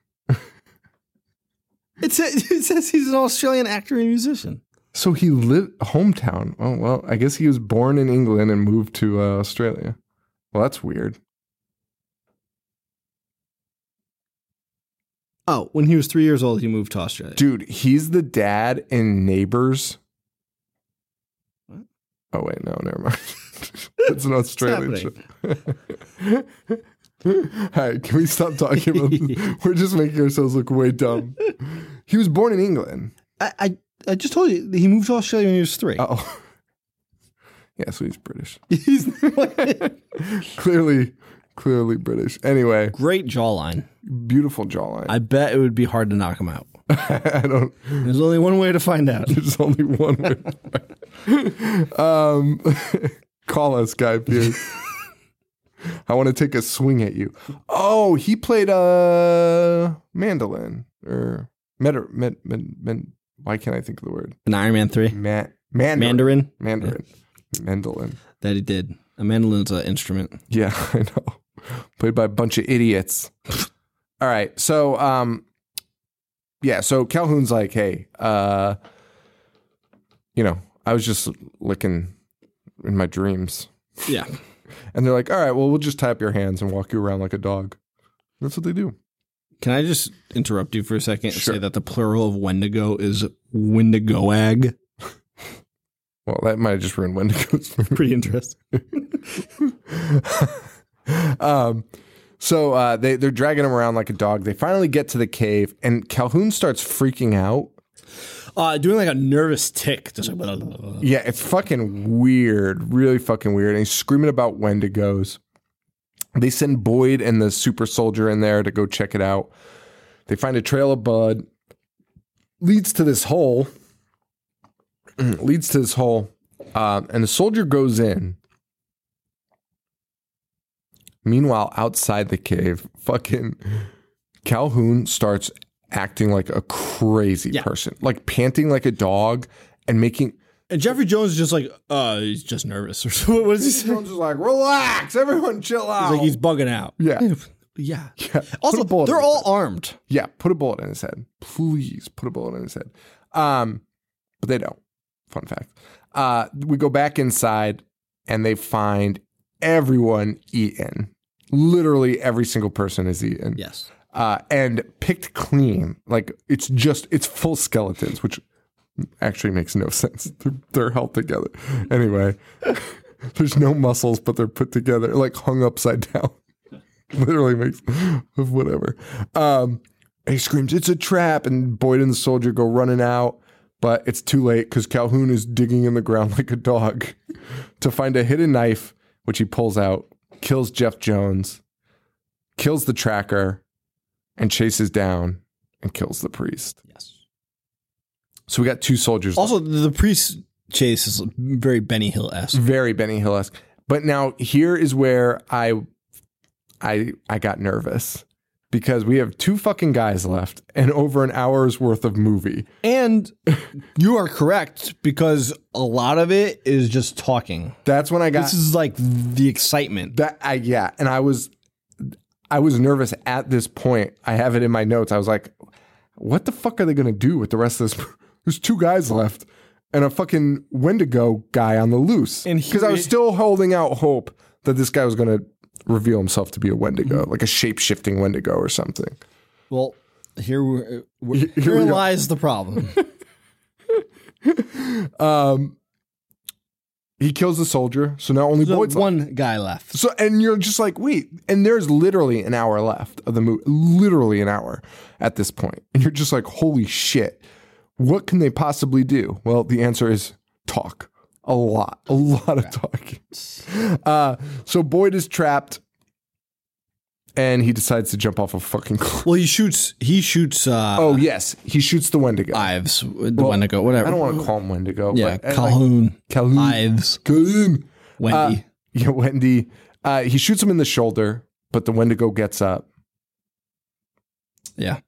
It says, it says he's an Australian actor and musician. So he lived hometown. Oh well, I guess he was born in England and moved to uh, Australia. Well, that's weird. Oh, when he was three years old, he moved to Australia. Dude, he's the dad in Neighbors. Oh wait, no, never mind. it's an Australian show. right, can we stop talking about this? We're just making ourselves look way dumb. He was born in England. I, I, I just told you he moved to Australia when he was three. Oh. Yeah, so he's British. He's Clearly, clearly British. Anyway, great jawline. beautiful jawline. I bet it would be hard to knock him out. I don't. There's only one way to find out. There's only one way. um, call us, Guy Pearce. I want to take a swing at you. Oh, he played uh mandolin or med, med, med, med why can't I think of the word? An Iron Man 3, Ma- Mandarin. Mandarin, Mandarin. Mandolin. that he did. A mandolin's an instrument. Yeah, I know. Played by a bunch of idiots. All right. So um yeah, so Colqhoun's like, hey, uh you know, I was just licking in my dreams. Yeah. And they're like, all right, well, we'll just tap your hands and walk you around like a dog. That's what they do. Can I just interrupt you for a second and say that the plural of Wendigo is Wendigoag? Well, that might have just ruined Wendigos. Pretty interesting. um, so uh, they they're dragging him around like a dog. They finally get to the cave, and Colqhoun starts freaking out. Uh, doing like a nervous tick. Just like, blah, blah, blah. Yeah, it's fucking weird, really fucking weird. And he's screaming about Wendigos. They send Boyd and the super soldier in there to go check it out. They find a trail of blood, leads to this hole, leads to this hole, um, and the soldier goes in. Meanwhile, outside the cave, fucking Colqhoun starts acting like a crazy Yeah. person, like panting like a dog and making And Jeffrey Jones is just like, uh, he's just nervous or something. What does he say? Jones is like, relax, everyone chill out. He's like, he's bugging out. yeah. Yeah. Yeah. Also, they're all armed. Yeah, put a bullet in his head. Please put a bullet in his head. Um, but they don't. Fun fact. Uh, we go back inside and they find everyone eaten. Literally every single person is eaten. Yes. Uh, and picked clean. Like it's just it's full skeletons, which actually makes no sense. They're, they're held together anyway. There's no muscles, but they're put together, like hung upside down. Literally makes whatever. Um, he screams, "It's a trap!" And Boyd and the soldier go running out, but it's too late because Colqhoun is digging in the ground like a dog to find a hidden knife, which he pulls out, kills Jeff Jones, kills the tracker, and chases down and kills the priest. Yes. So we got two soldiers. Also, the priest chase is very Benny Hill esque. very Benny Hill esque. But now here is where I I I got nervous because we have two fucking guys left and over an hour's worth of movie. And you are correct because a lot of it is just talking. That's when I got This is like the excitement. that I yeah, and I was I was nervous at this point. I have it in my notes. I was like, what the fuck are they gonna do with the rest of this? There's two guys left and a fucking Wendigo guy on the loose. And Because I was still holding out hope that this guy was gonna reveal himself to be a Wendigo, like a shape shifting Wendigo or something. Well, here we're, we're, Here here we go. lies the problem. Um he kills the soldier, so now only There's Boyd's left. one guy left. So and you're just like, wait, and there's literally an hour left of the movie, literally an hour at this point, and you're just like, holy shit, what can they possibly do? Well, the answer is talk a lot, a lot of talking. Uh, so Boyd is trapped, and he decides to jump off a fucking cliff. Well, he shoots. He shoots. Uh, Oh yes, he shoots the Wendigo. Ives, the Wendigo, whatever. I don't want to call him Wendigo. Yeah, but, uh, like, Colqhoun, Colqhoun. Ives, Colqhoun. Wendy. Yeah, Wendy. Uh, he shoots him in the shoulder, but the Wendigo gets up, yeah,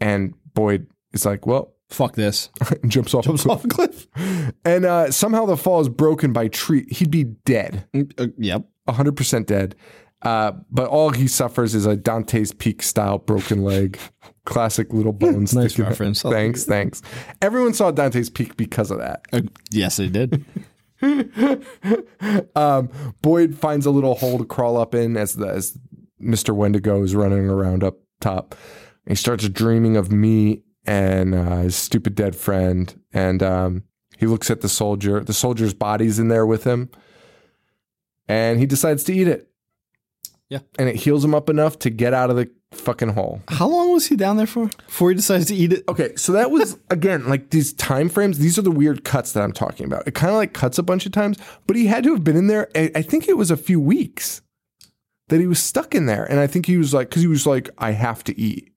and Boyd is like, "Well," fuck this. and jumps off. Jumps off a cliff. And uh, somehow the fall is broken by tree. He'd be dead, Uh, yep. hundred percent dead. Uh, but all he suffers is a Dante's Peak style broken leg. Classic little bones. Nice reference. I'll Thanks, thanks. Everyone saw Dante's Peak because of that. Uh, yes, they did. Um, Boyd finds a little hole to crawl up in as the as Mr. Wendigo is running around up top. He starts dreaming of me and uh, his stupid dead friend, and um, he looks at the soldier. The soldier's body's in there with him, and he decides to eat it. Yeah. and it heals him up enough to get out of the fucking hole. How long was he down there for before he decides to eat it? Okay, so that was again like these time frames. These are the weird cuts that I'm talking about. It kind of like cuts a bunch of times, but he had to have been in there. I I think it was a few weeks that he was stuck in there, and I think he was like, because he was like, I have to eat.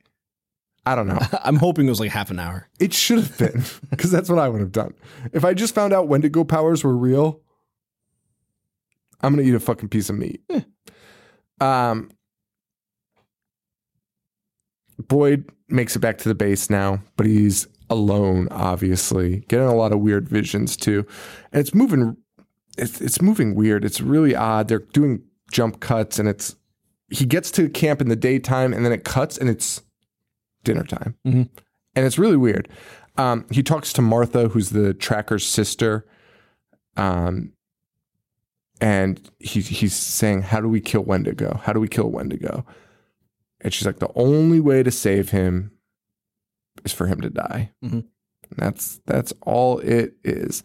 I don't know. I'm hoping it was like half an hour. It should have been because that's what I would have done if I just found out Wendigo powers were real. I'm gonna eat a fucking piece of meat. Um, Boyd makes it back to the base now, but he's alone. Obviously, getting a lot of weird visions too, and it's moving. It's it's moving weird. It's really odd. They're doing jump cuts, and it's he gets to camp in the daytime, and then it cuts, and it's dinner time, and it's really weird. Um, he talks to Martha, who's the tracker's sister, um, and he, he's saying, "How do we kill Wendigo? How do we kill Wendigo?" And she's like, "The only way to save him is for him to die." Mhm. That's that's all it is.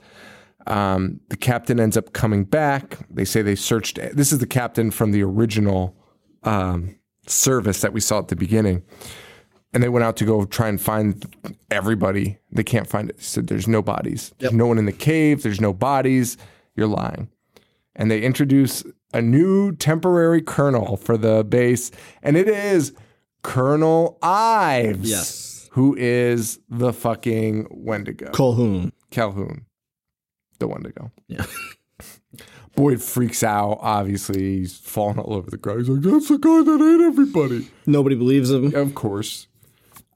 Um, the captain ends up coming back. They say they searched. This is the captain from the original um, service that we saw at the beginning and they went out to go try and find everybody. They can't find it. They said there's no bodies. There's no one in the cave. There's no bodies. You're lying. And they introduce a new temporary colonel for the base, and it is Colonel Ives. Yes. Who is the fucking Wendigo? Colqhoun. Colqhoun. The Wendigo. Yeah. Boyd freaks out. Obviously, he's falling all over the ground. He's like, that's the guy that ate everybody. Nobody believes him. Of course.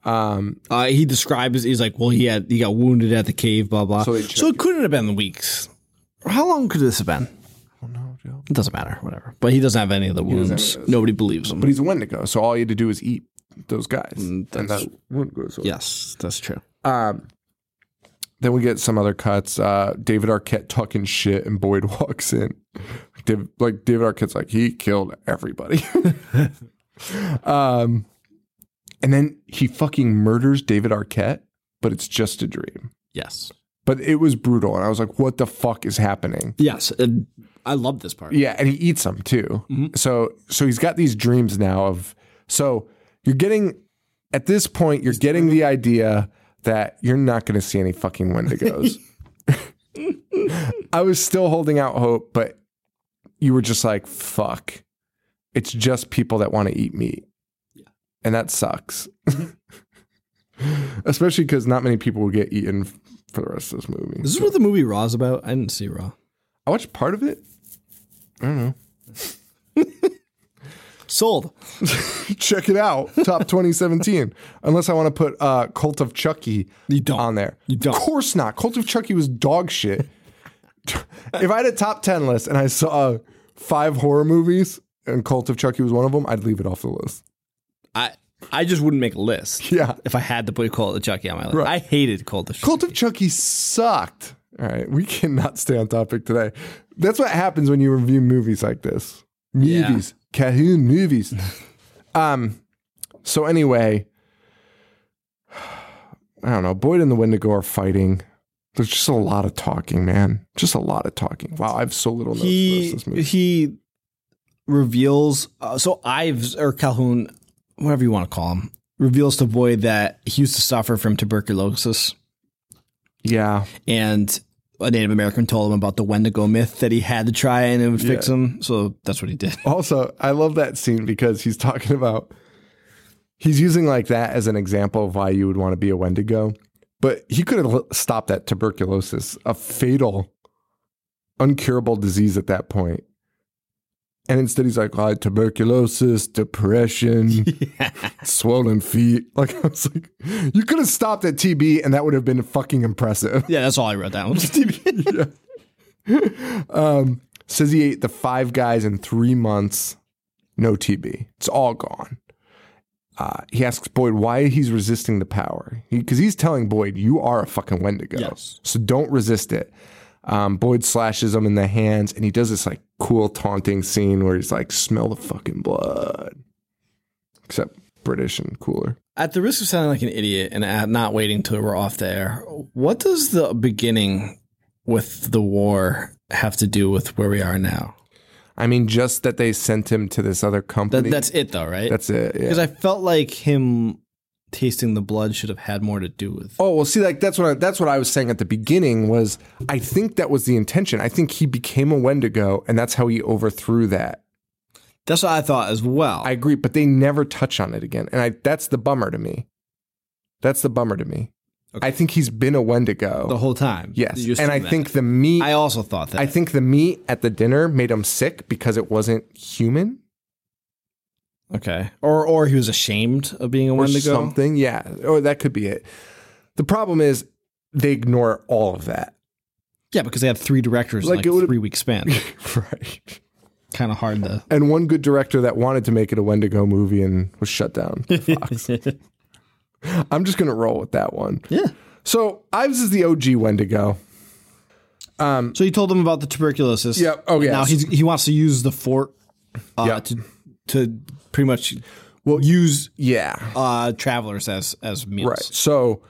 Um, Uh, he describes. He's like, well, he had he got wounded at the cave. Blah blah. So So, it couldn't have been the weeks. How long could this have been? It doesn't matter. Whatever. But he doesn't have any of the wounds. Nobody believes him. But he's a Wendigo, so all you had to do is eat those guys. and that's- that Wendigo. So. yes, that's true. Um, then we get some other cuts. Uh, David Arquette talking shit, and Boyd walks in. Like David Arquette's like he killed everybody. um, And then he fucking murders David Arquette, but it's just a dream. Yes. But it was brutal. And I was like, what the fuck is happening? Yes. and I love this part. Yeah, and he eats them too. Mm-hmm. So so he's got these dreams now of so you're getting at this point you're getting the idea that you're not going to see any fucking Wendigos. I was still holding out hope, but you were just like, fuck. It's just people that want to eat meat. yeah. And that sucks. Mm-hmm. Especially because not many people will get eaten for the rest of this movie. This is what the movie Raw's about. I didn't see Raw. I watched part of it. Sold. check it out. Top 2017. Unless I want to put uh, Cult of Chucky You don't. on there. You don't. Of course not. Cult of Chucky was dog shit. if I had a top 10 list and I saw five horror movies and Cult of Chucky was one of them, I'd leave it off the list. I I just wouldn't make a list. Yeah. If I had to put Cult of Chucky on my list. Right. I hated Cult of Chucky. Cult of Chucky sucked. All right. We cannot stay on topic today. That's what happens when you review movies like this. Yeah. Movies. Cahoon movies. um, so anyway, I don't know. Boyd and the Wendigo are fighting. There's just a lot of talking, man. Just a lot of talking. Wow, I have so little he this movie. he reveals uh, so Ives or Colqhoun, whatever you want to call him, reveals to Boyd that he used to suffer from tuberculosis, Yeah. and a Native American told him about the Wendigo myth that he had to try and it would fix him. So that's what he did. Also, I love that scene because he's talking about he's using like that as an example of why you would want to be a Wendigo. But he could have stopped that tuberculosis, a fatal, uncurable disease at that point. And instead, he's like, oh, tuberculosis, depression, swollen feet. Like, I was like, you could have stopped at TB and that would have been fucking impressive. Yeah, that's all I wrote down. Um, says he ate the five guys in three months, no TB. It's all gone. Uh, he asks Boyd why he's resisting the power because he's telling Boyd, "You are a fucking Wendigo, Yes. so don't resist it." Um, Boyd slashes him in the hands, and he does this like cool taunting scene where he's like, "Smell the fucking blood," except British and cooler. At the risk of sounding like an idiot and not waiting till we're off the air, what does the beginning with the war have to do with where we are now? I mean, just that they sent him to this other company. that's it, though, right? that's it. Yeah. Because I felt like him tasting the blood should have had more to do with. Oh well, see, like that's what I, that's what I was saying at the beginning was I think that was the intention. I think he became a Wendigo, and that's how he overthrew that. That's what I thought as well. I agree, but they never touch on it again, and I that's the bummer to me. That's the bummer to me. I think he's been a Wendigo. the whole time. yes, and I that. think the meat. I, also thought that. I think the meat at the dinner made him sick because it wasn't human okay, or or he was ashamed of being a or Wendigo. something. Yeah, or that could be it. The problem is they ignore all of that. Yeah, because they had three directors Like, in like three week span. right. kind of hard to. and one good director that wanted to make it a Wendigo movie and was shut down. I'm just gonna roll with that one. Yeah. So Ives is the OG Wendigo. Um, So he told them about the tuberculosis. Yeah, oh, yeah. Now he's, he wants to use the fort uh, Yeah. to to pretty much well use Yeah, uh, travelers as as meals. right. So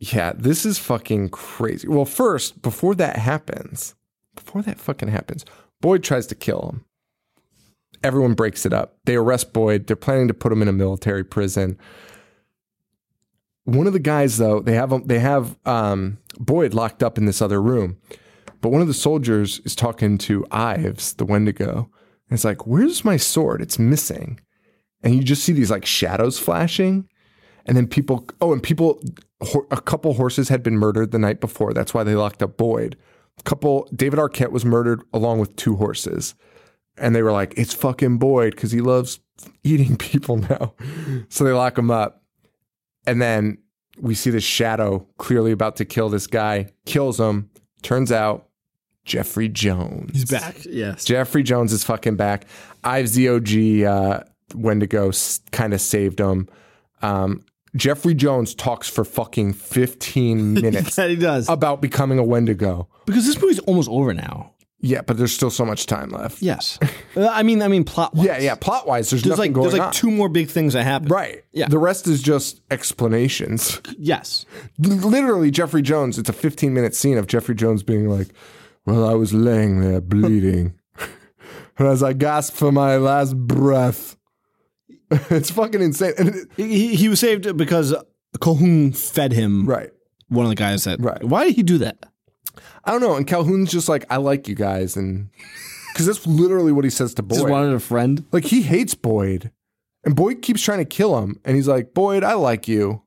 yeah, this is fucking crazy. Well, first, before that happens, before that fucking happens, Boyd tries to kill him. Everyone breaks it up. They arrest Boyd. They're planning to put him in a military prison. One of the guys, though, they have they have um, Boyd locked up in this other room, but one of the soldiers is talking to Ives, the Wendigo, and it's like, "Where's my sword? It's missing." And you just see these like shadows flashing, and then people. Oh, and people. A couple horses had been murdered the night before. That's why they locked up Boyd. A couple. David Arquette was murdered along with two horses, and they were like, "It's fucking Boyd because he loves eating people now." So they lock him up. And then we see this shadow clearly about to kill this guy, kills him. Turns out Jeffrey Jones. He's back. Yes. Jeffrey Jones is fucking back. Ives the OG uh, Wendigo kind of saved him. Um, Jeffrey Jones talks for fucking 15 minutes That he does. about becoming a Wendigo. because this movie's almost over now. Yeah, but there's still so much time left. Yes. Uh, I mean, I mean, plot. Yeah, yeah. Plot wise, there's, There's nothing like going there's like on. two more big things that happen. right. Yeah. The rest is just explanations. Yes. Literally, Jeffrey Jones. It's a 15 minute scene of Jeffrey Jones being like, "Well, I was laying there bleeding, and as I gasped for my last breath." it's fucking insane. And it- He, he was saved because Colqhoun fed him. right. One of the guys that. Right. Why did he do that? I don't know. And Colqhoun's just like, "I like you guys," and because that's literally what he says to Boyd. Just wanted a friend. Like he hates Boyd, and Boyd keeps trying to kill him, and he's like, "Boyd, I like you,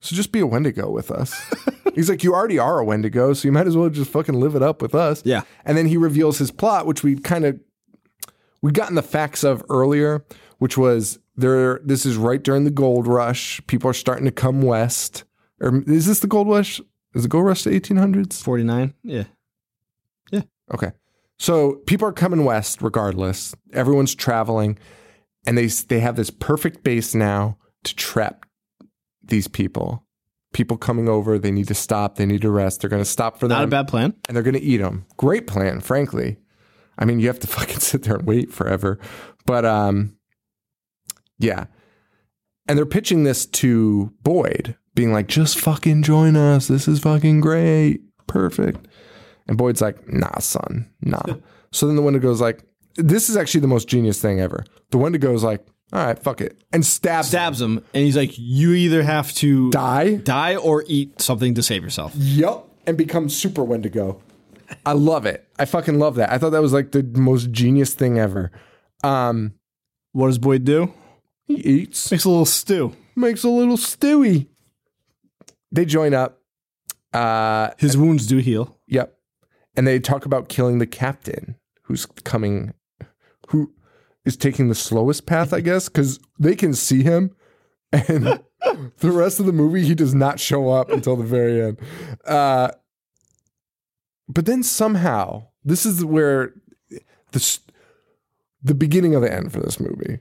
so just be a Wendigo with us." he's like, "You already are a Wendigo, so you might as well just fucking live it up with us." Yeah. And then he reveals his plot, which we kind of we gotten the facts of earlier, which was there. This is right during the gold rush. People are starting to come west. Or is this the gold rush? Is the gold rush the eighteen hundreds? 49. Yeah. Yeah. Okay. So people are coming west regardless. Everyone's traveling and they they have this perfect base now to trap these people. People coming over, they need to stop, they need to rest. They're going to stop for them Not a bad plan. and they're going to eat them. Great plan, frankly. I mean, you have to fucking sit there and wait forever. But um yeah. And they're pitching this to Boyd, being like, "Just fucking join us. This is fucking great. Perfect." And Boyd's like, "Nah, son. Nah." so then the Wendigo's like, "This is actually the most genius thing ever." The Wendigo's like, "All right, fuck it." And stabs him. Stabs him, and he's like, "You either have to Die? die, or eat something to save yourself." Yup. And becomes super Wendigo. I love it. I fucking love that. I thought that was like the most genius thing ever. Um, What does Boyd do? he eats, Makes a little stew. makes a little stewy. They join up. Uh, His wounds do heal. yep. And they talk about killing the captain who's coming, is taking the slowest path, I guess, because they can see him. And the rest of the movie, he does not show up until the very end. Uh, but then somehow, this is where the, the beginning of the end for this movie,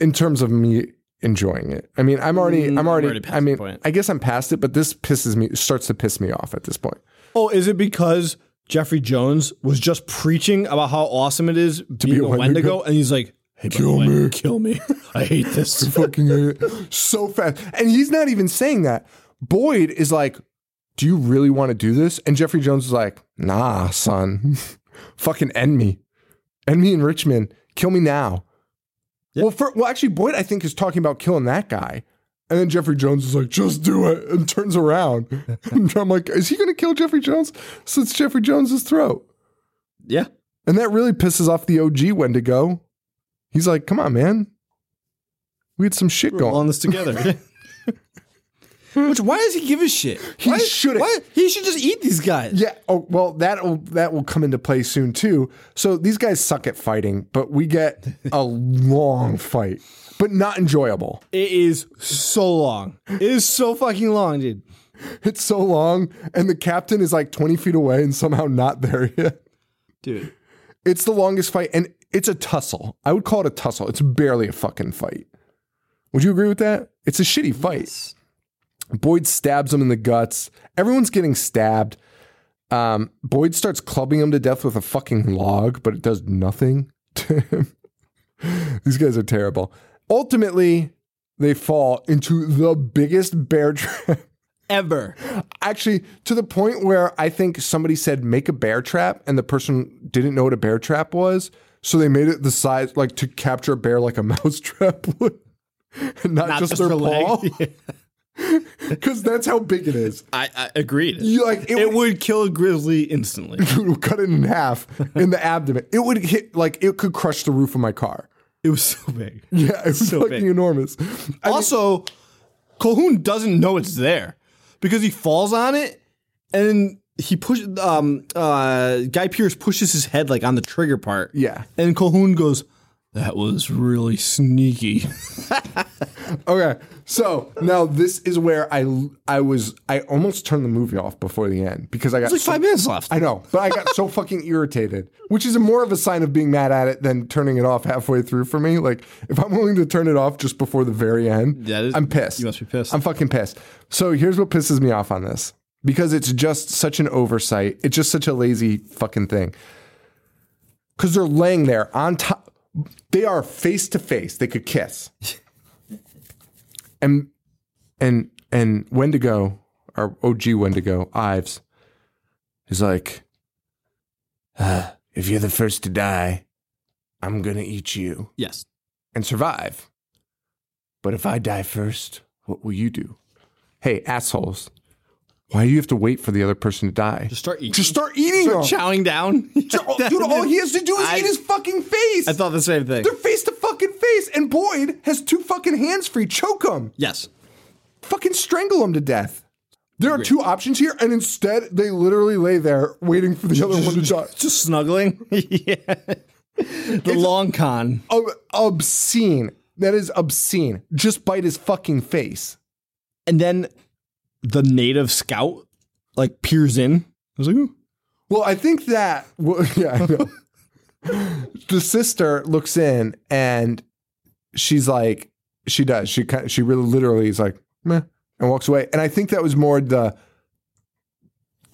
in terms of me enjoying it. I mean, I'm already, Mm, I'm already, already I mean. I guess I'm past it, but this pisses me, starts to piss me off at this point. Oh, is it because Jeffrey Jones was just preaching about how awesome it is being be a a Wendigo, Wendigo? and he's like, "Hey, Kill way, me. kill me! I hate this." fucking hate it. so fast. And he's not even saying that. Boyd is like, Do you really want to do this? And Jeffrey Jones is like, Nah, son. fucking end me. End me in Richmond. Kill me now. Well, for, well, actually, Boyd, I think, is talking about killing that guy. And then Jeffrey Jones is like, just do it, and turns around. and I'm like, is he going to kill Jeffrey Jones? Slits Jeffrey Jones's throat. yeah, And that really pisses off the OG Wendigo. He's like, come on, man. We had some shit we're going on this together. Which why does he give a shit? He Why-. Why he should just eat these guys. Yeah. Oh well, that will that will come into play soon too. So these guys suck at fighting, but we get a long fight, but not enjoyable. It is so long. It is so fucking long, dude. It's so long, and the captain is like twenty feet away and somehow not there yet. Dude. It's the longest fight, and it's a tussle. I would call it a tussle. It's barely a fucking fight. Would you agree with that? It's a shitty fight. Boyd stabs him in the guts. Everyone's getting stabbed. Um, Boyd starts clubbing him to death with a fucking log, but it does nothing to him. These guys are terrible. Ultimately, they fall into the biggest bear trap. Ever. Actually, to the point where I think somebody said make a bear trap, and the person didn't know what a bear trap was, so they made it the size like to capture a bear like a mouse trap would, and not, Not just, just their their paw, because that's how big it is. I, I agreed. You like it, it would, would kill a grizzly instantly. cut it in half in the abdomen. It would hit like it could crush the roof of my car. It was so big. Yeah, it was So fucking big. enormous. I mean, also, Colqhoun doesn't know it's there because he falls on it and then he pushes. Um, uh, Guy Pearce pushes his head like on the trigger part. Yeah. and Colqhoun goes, "That was really sneaky." Okay, so now this is where I I was I almost turned the movie off before the end because I got like so- five minutes left. I know, but I got so fucking irritated, which is more of a sign of being mad at it than turning it off halfway through for me. Like if I'm willing to turn it off just before the very end, Yeah, it- I'm pissed. you must be pissed. I'm fucking pissed. So here's what pisses me off on this because it's just such an oversight. It's just such a lazy fucking thing. because they're laying there on top. They are face to face. They could kiss. and and and Wendigo, our OG Wendigo, Ives, is like, "Uh, if you're the first to die, I'm gonna eat you Yes. and survive. But if I die first, what will you do? Hey, assholes. Why do you have to wait for the other person to die? Just start eating. Just start eating them. chowing down. Dude, all he has to do is I- eat his fucking face. I thought the same thing. They're face to fucking face, and Boyd has two fucking hands free. Choke him. Yes. Fucking strangle him to death. There are two options here, and instead they literally lay there waiting for the other one to die. Just snuggling. yeah. The long con. Ob- obscene. That is obscene. Just bite his fucking face. And then the native scout like peers in. I was like, Ooh. Well, I think that. Well, yeah, I know. the sister looks in and she's like, she does. She kind she really literally is like, meh, and walks away. And I think that was more the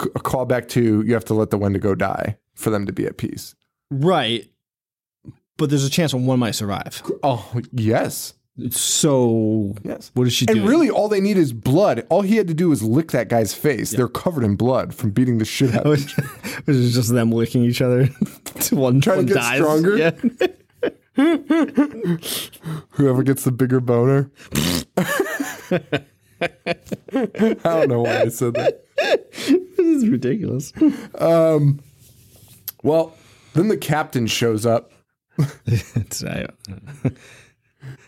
c- a callback to you have to let the Wendigo die for them to be at peace. right. But there's a chance one might survive. Oh yes, It's so yes. what is she do? And doing? really, all they need is blood. All he had to do was lick that guy's face. They're covered in blood from beating the shit out. of Which which is just them licking each other. one Trying to one get dies. stronger? Yeah. Whoever gets the bigger boner. I don't know why I said that. this is ridiculous. Um, Well, then the captain shows up.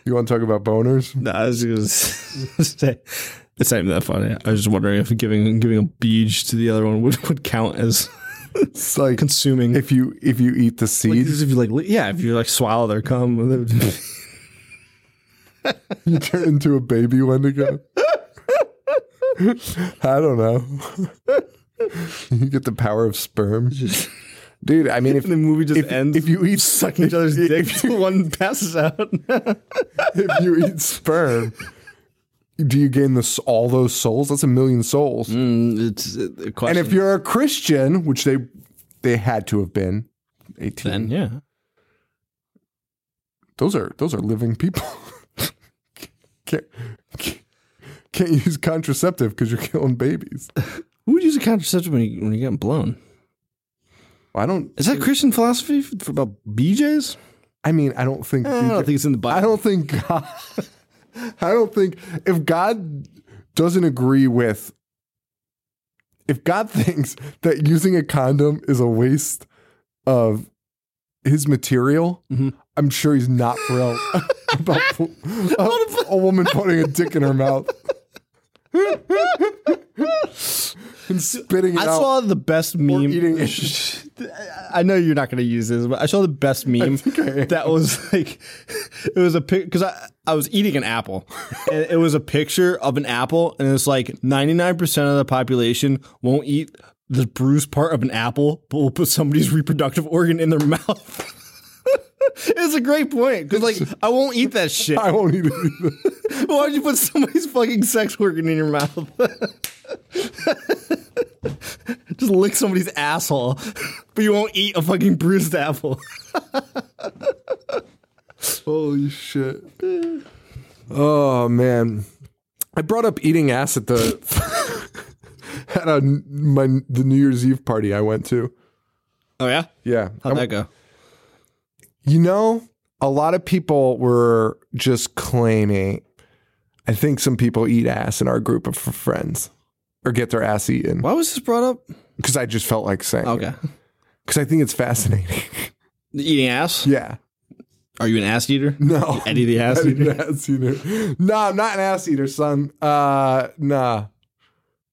You want to talk about boners? no, I was gonna say it's not even that funny. I was just wondering if giving giving a beach to the other one would, would count as It's like consuming. if you if you eat the Like, if you like, yeah, if you like swallow their cum, you turn into a baby Wendigo. I don't know. you get the power of sperm, dude. I mean, if the movie just if, ends. if you eat sucking each other's dick till one passes out. if you eat sperm, do you gain this all those souls? That's a million souls. Mm, it's a And if you're a Christian, which they they had to have been, eighteen. then yeah, Those are those are living people. can't, can't use contraceptive because you're killing babies. who would use a contraceptive when you when you're getting blown? I don't. Is that Christian philosophy for, for about BJ's? I mean, I don't think. Eh, I don't think it's in the Bible. I don't think God. I don't think if God doesn't agree with. If God thinks that using a condom is a waste of his material, mm-hmm. I'm sure he's not thrilled about a, a woman putting a dick in her mouth and spitting it I out. saw the best meme. eating it. I know you're not going to use this, but I saw the best meme I that was like, it was a pic because I, I was eating an apple and it was a picture of an apple and it's like 99% of the population won't eat the bruised part of an apple, but will put somebody's reproductive organ in their mouth. it's a great point because like I won't eat that shit. I won't eat it either. Why'd you put somebody's fucking sex organ in your mouth? Just lick somebody's asshole, but you won't eat a fucking bruised apple. Holy shit. Oh man. I brought up eating ass at the at a, my the New Year's Eve party I went to. Oh yeah, Yeah. how'd that go? You know, a lot of people were just claiming I think some people eat ass in our group of friends or get their ass eaten Why was this brought up? because I just felt like saying Okay, because I think it's fascinating. eating ass. yeah. Are you an ass eater? No. Eddie the ass Eddie eater. the ass eater. No, I'm not an ass eater, son. Uh, nah.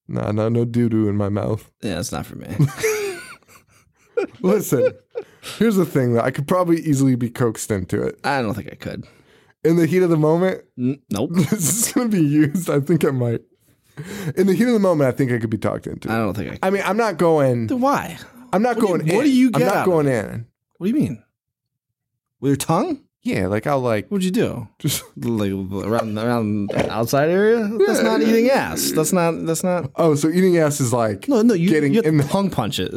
Nah, no, no doo doo in my mouth. Yeah, that's not for me. Listen, here's the thing though. I could probably easily be coaxed into it. I don't think I could. In the heat of the moment, N- nope. this is going to be used. I think I might. In the heat of the moment, I think I could be talked into. I don't think I could. I mean, I'm not going. Then why? I'm not what do going you- in. what do you get I'm get not out of going in. What do you mean? With your tongue? Yeah, like I'll like What'd you do? just. Like around around the outside area? That's not eating ass. That's not. That's not. Oh, so eating ass is like No, no. You, getting you in the. tongue punch it.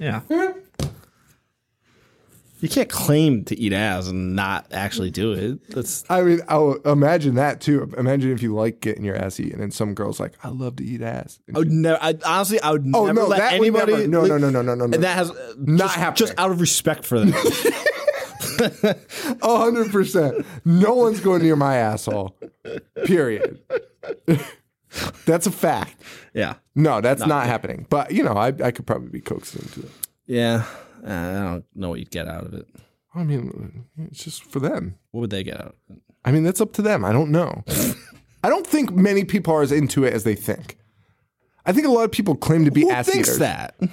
Yeah. You can't claim to eat ass and not actually do it. That's I mean, I'll imagine that too. Imagine if you like getting your ass eaten, and some girl's like, "I love to eat ass." And I would never. I, honestly, I would Oh, never no, let anybody. never- no, no, no, no, no, no, no. And that has uh, Not just, happening. just out of respect for them. A hundred percent. No one's going near my asshole. Period. that's a fact. yeah, No, that's not happening. But you know, I I could probably be coaxed into it. yeah. Uh, I don't know what you'd get out of it. I mean, it's just for them. What would they get out of it? I mean, that's up to them. I don't know. I don't think many people are as into it as they think. I think a lot of people claim to be Who ass thinks eaters. that?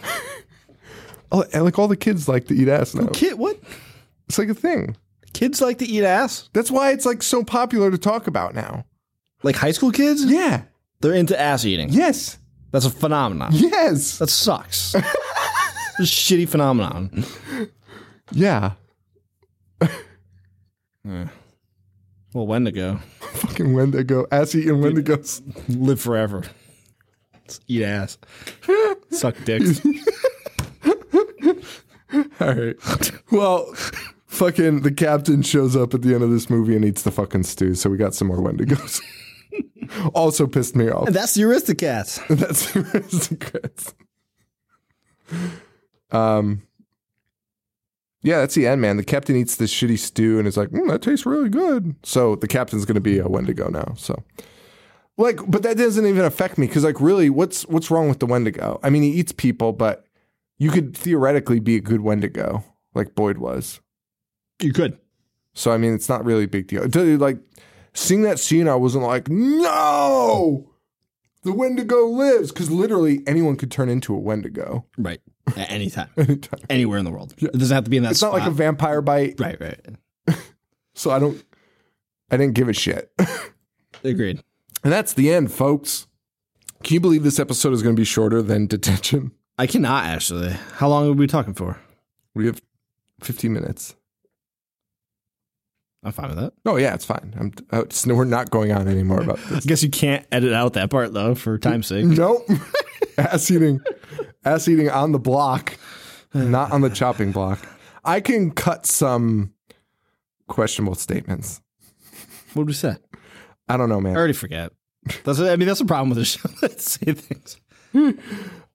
Oh, and, like all the kids like to eat ass now. Kid, what? It's like a thing. Kids like to eat ass? That's why it's like so popular to talk about now. Like high school kids? Yeah. They're into ass eating. Yes. That's a phenomenon. Yes. That sucks. Shitty phenomenon. Yeah. Well, Wendigo. Fucking Wendigo. Ass eating Wendigos. Live forever. Let's eat ass. Suck dicks. All right. Well, fucking the captain shows up at the end of this movie and eats the fucking stew. So we got some more Wendigos. also pissed me off. And that's the Aristocats. That's the aristocrats. Um. Yeah, that's the end, man. The captain eats this shitty stew and is like, mm, "That tastes really good." So the captain's gonna be a Wendigo now. So, like, but that doesn't even affect me because, like, really, what's what's wrong with the Wendigo? I mean, he eats people, but you could theoretically be a good Wendigo, like Boyd was. You could. So I mean, it's not really a big deal. Like seeing that scene, I wasn't like, no, the Wendigo lives, because literally anyone could turn into a Wendigo Right. At any time. anytime. Anywhere in the world. It doesn't have to be in that spot. It's not like a vampire bite, Right, right. so I don't. I didn't give a shit. Agreed. and that's the end, folks. Can you believe this episode is going to be shorter than detention? I cannot actually. How long are we talking for? We have 15 minutes. I'm fine with that. Oh yeah, it's fine. I'm. it's- we're not going on anymore about this. I guess you can't edit out that part though for time's sake. Nope. ass eating, ass eating on the block, not on the chopping block. I can cut some questionable statements. What did we say? I don't know, man. I already forget. That's I mean that's the problem with the show. Let's say things.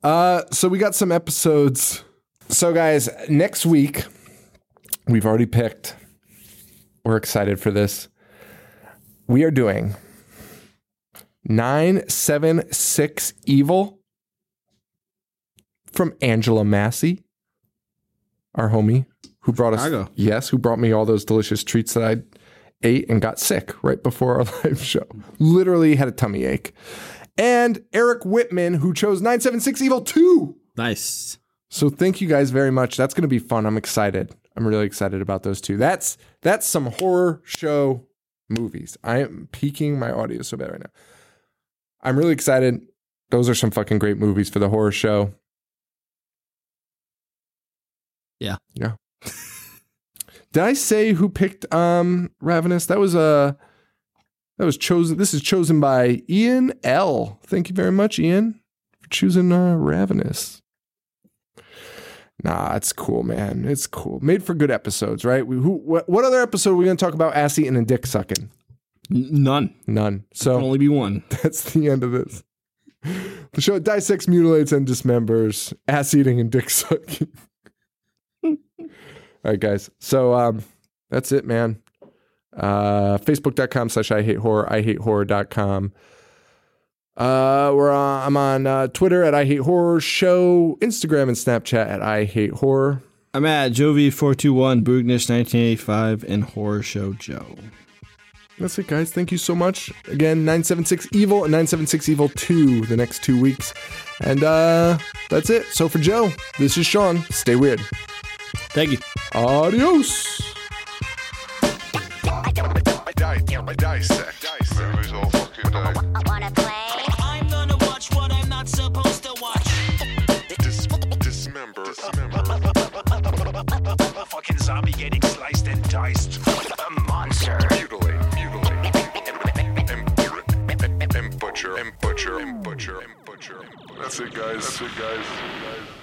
Uh, so we got some episodes. So guys, next week we've already picked. We're excited for this. We are doing nine seven six evil from Angela Massey, our homie who brought us. Yes, who brought me all those delicious treats that I ate and got sick right before our live show. Literally had a tummy ache. And Eric Whitman, who chose 976 Evil 2. Nice. So thank you guys very much. That's going to be fun. I'm excited. I'm really excited about those two. That's that's some horror show movies. I am peaking my audio so bad right now. I'm really excited. Those are some fucking great movies for the horror show. Yeah. Yeah. Did I say who picked um Ravenous? That was uh that was chosen this is chosen by Ian L. Thank you very much, Ian, for choosing uh Ravenous. Nah, it's cool, man. It's cool. Made for good episodes, right? We, who, what, what other episode are we going to talk about ass eating and dick sucking? None. None. So only be one. that's the end of this. The show dissects, mutilates, and dismembers ass eating and dick sucking. All right, guys. So um, that's it, man. Uh, Facebook.com slash I hate horror, I hate horror.com. Uh, we're on, I'm on uh, Twitter at I hate horror show, Instagram and Snapchat at I hate horror. I'm at Jovi421, Boognish 1985, and Horror Show Joe. That's it, guys. Thank you so much. Again, 976 Evil and 976 Evil 2 the next two weeks. And uh, that's it. So for Joe, this is Sean. Stay weird. Thank you. Adios. Dissect. Dissect. Fucking zombie getting sliced and diced. A monster. Mutilate. Mutilate. And, and butcher. And butcher. And butcher. And butcher. That's it, guys. That's it, guys.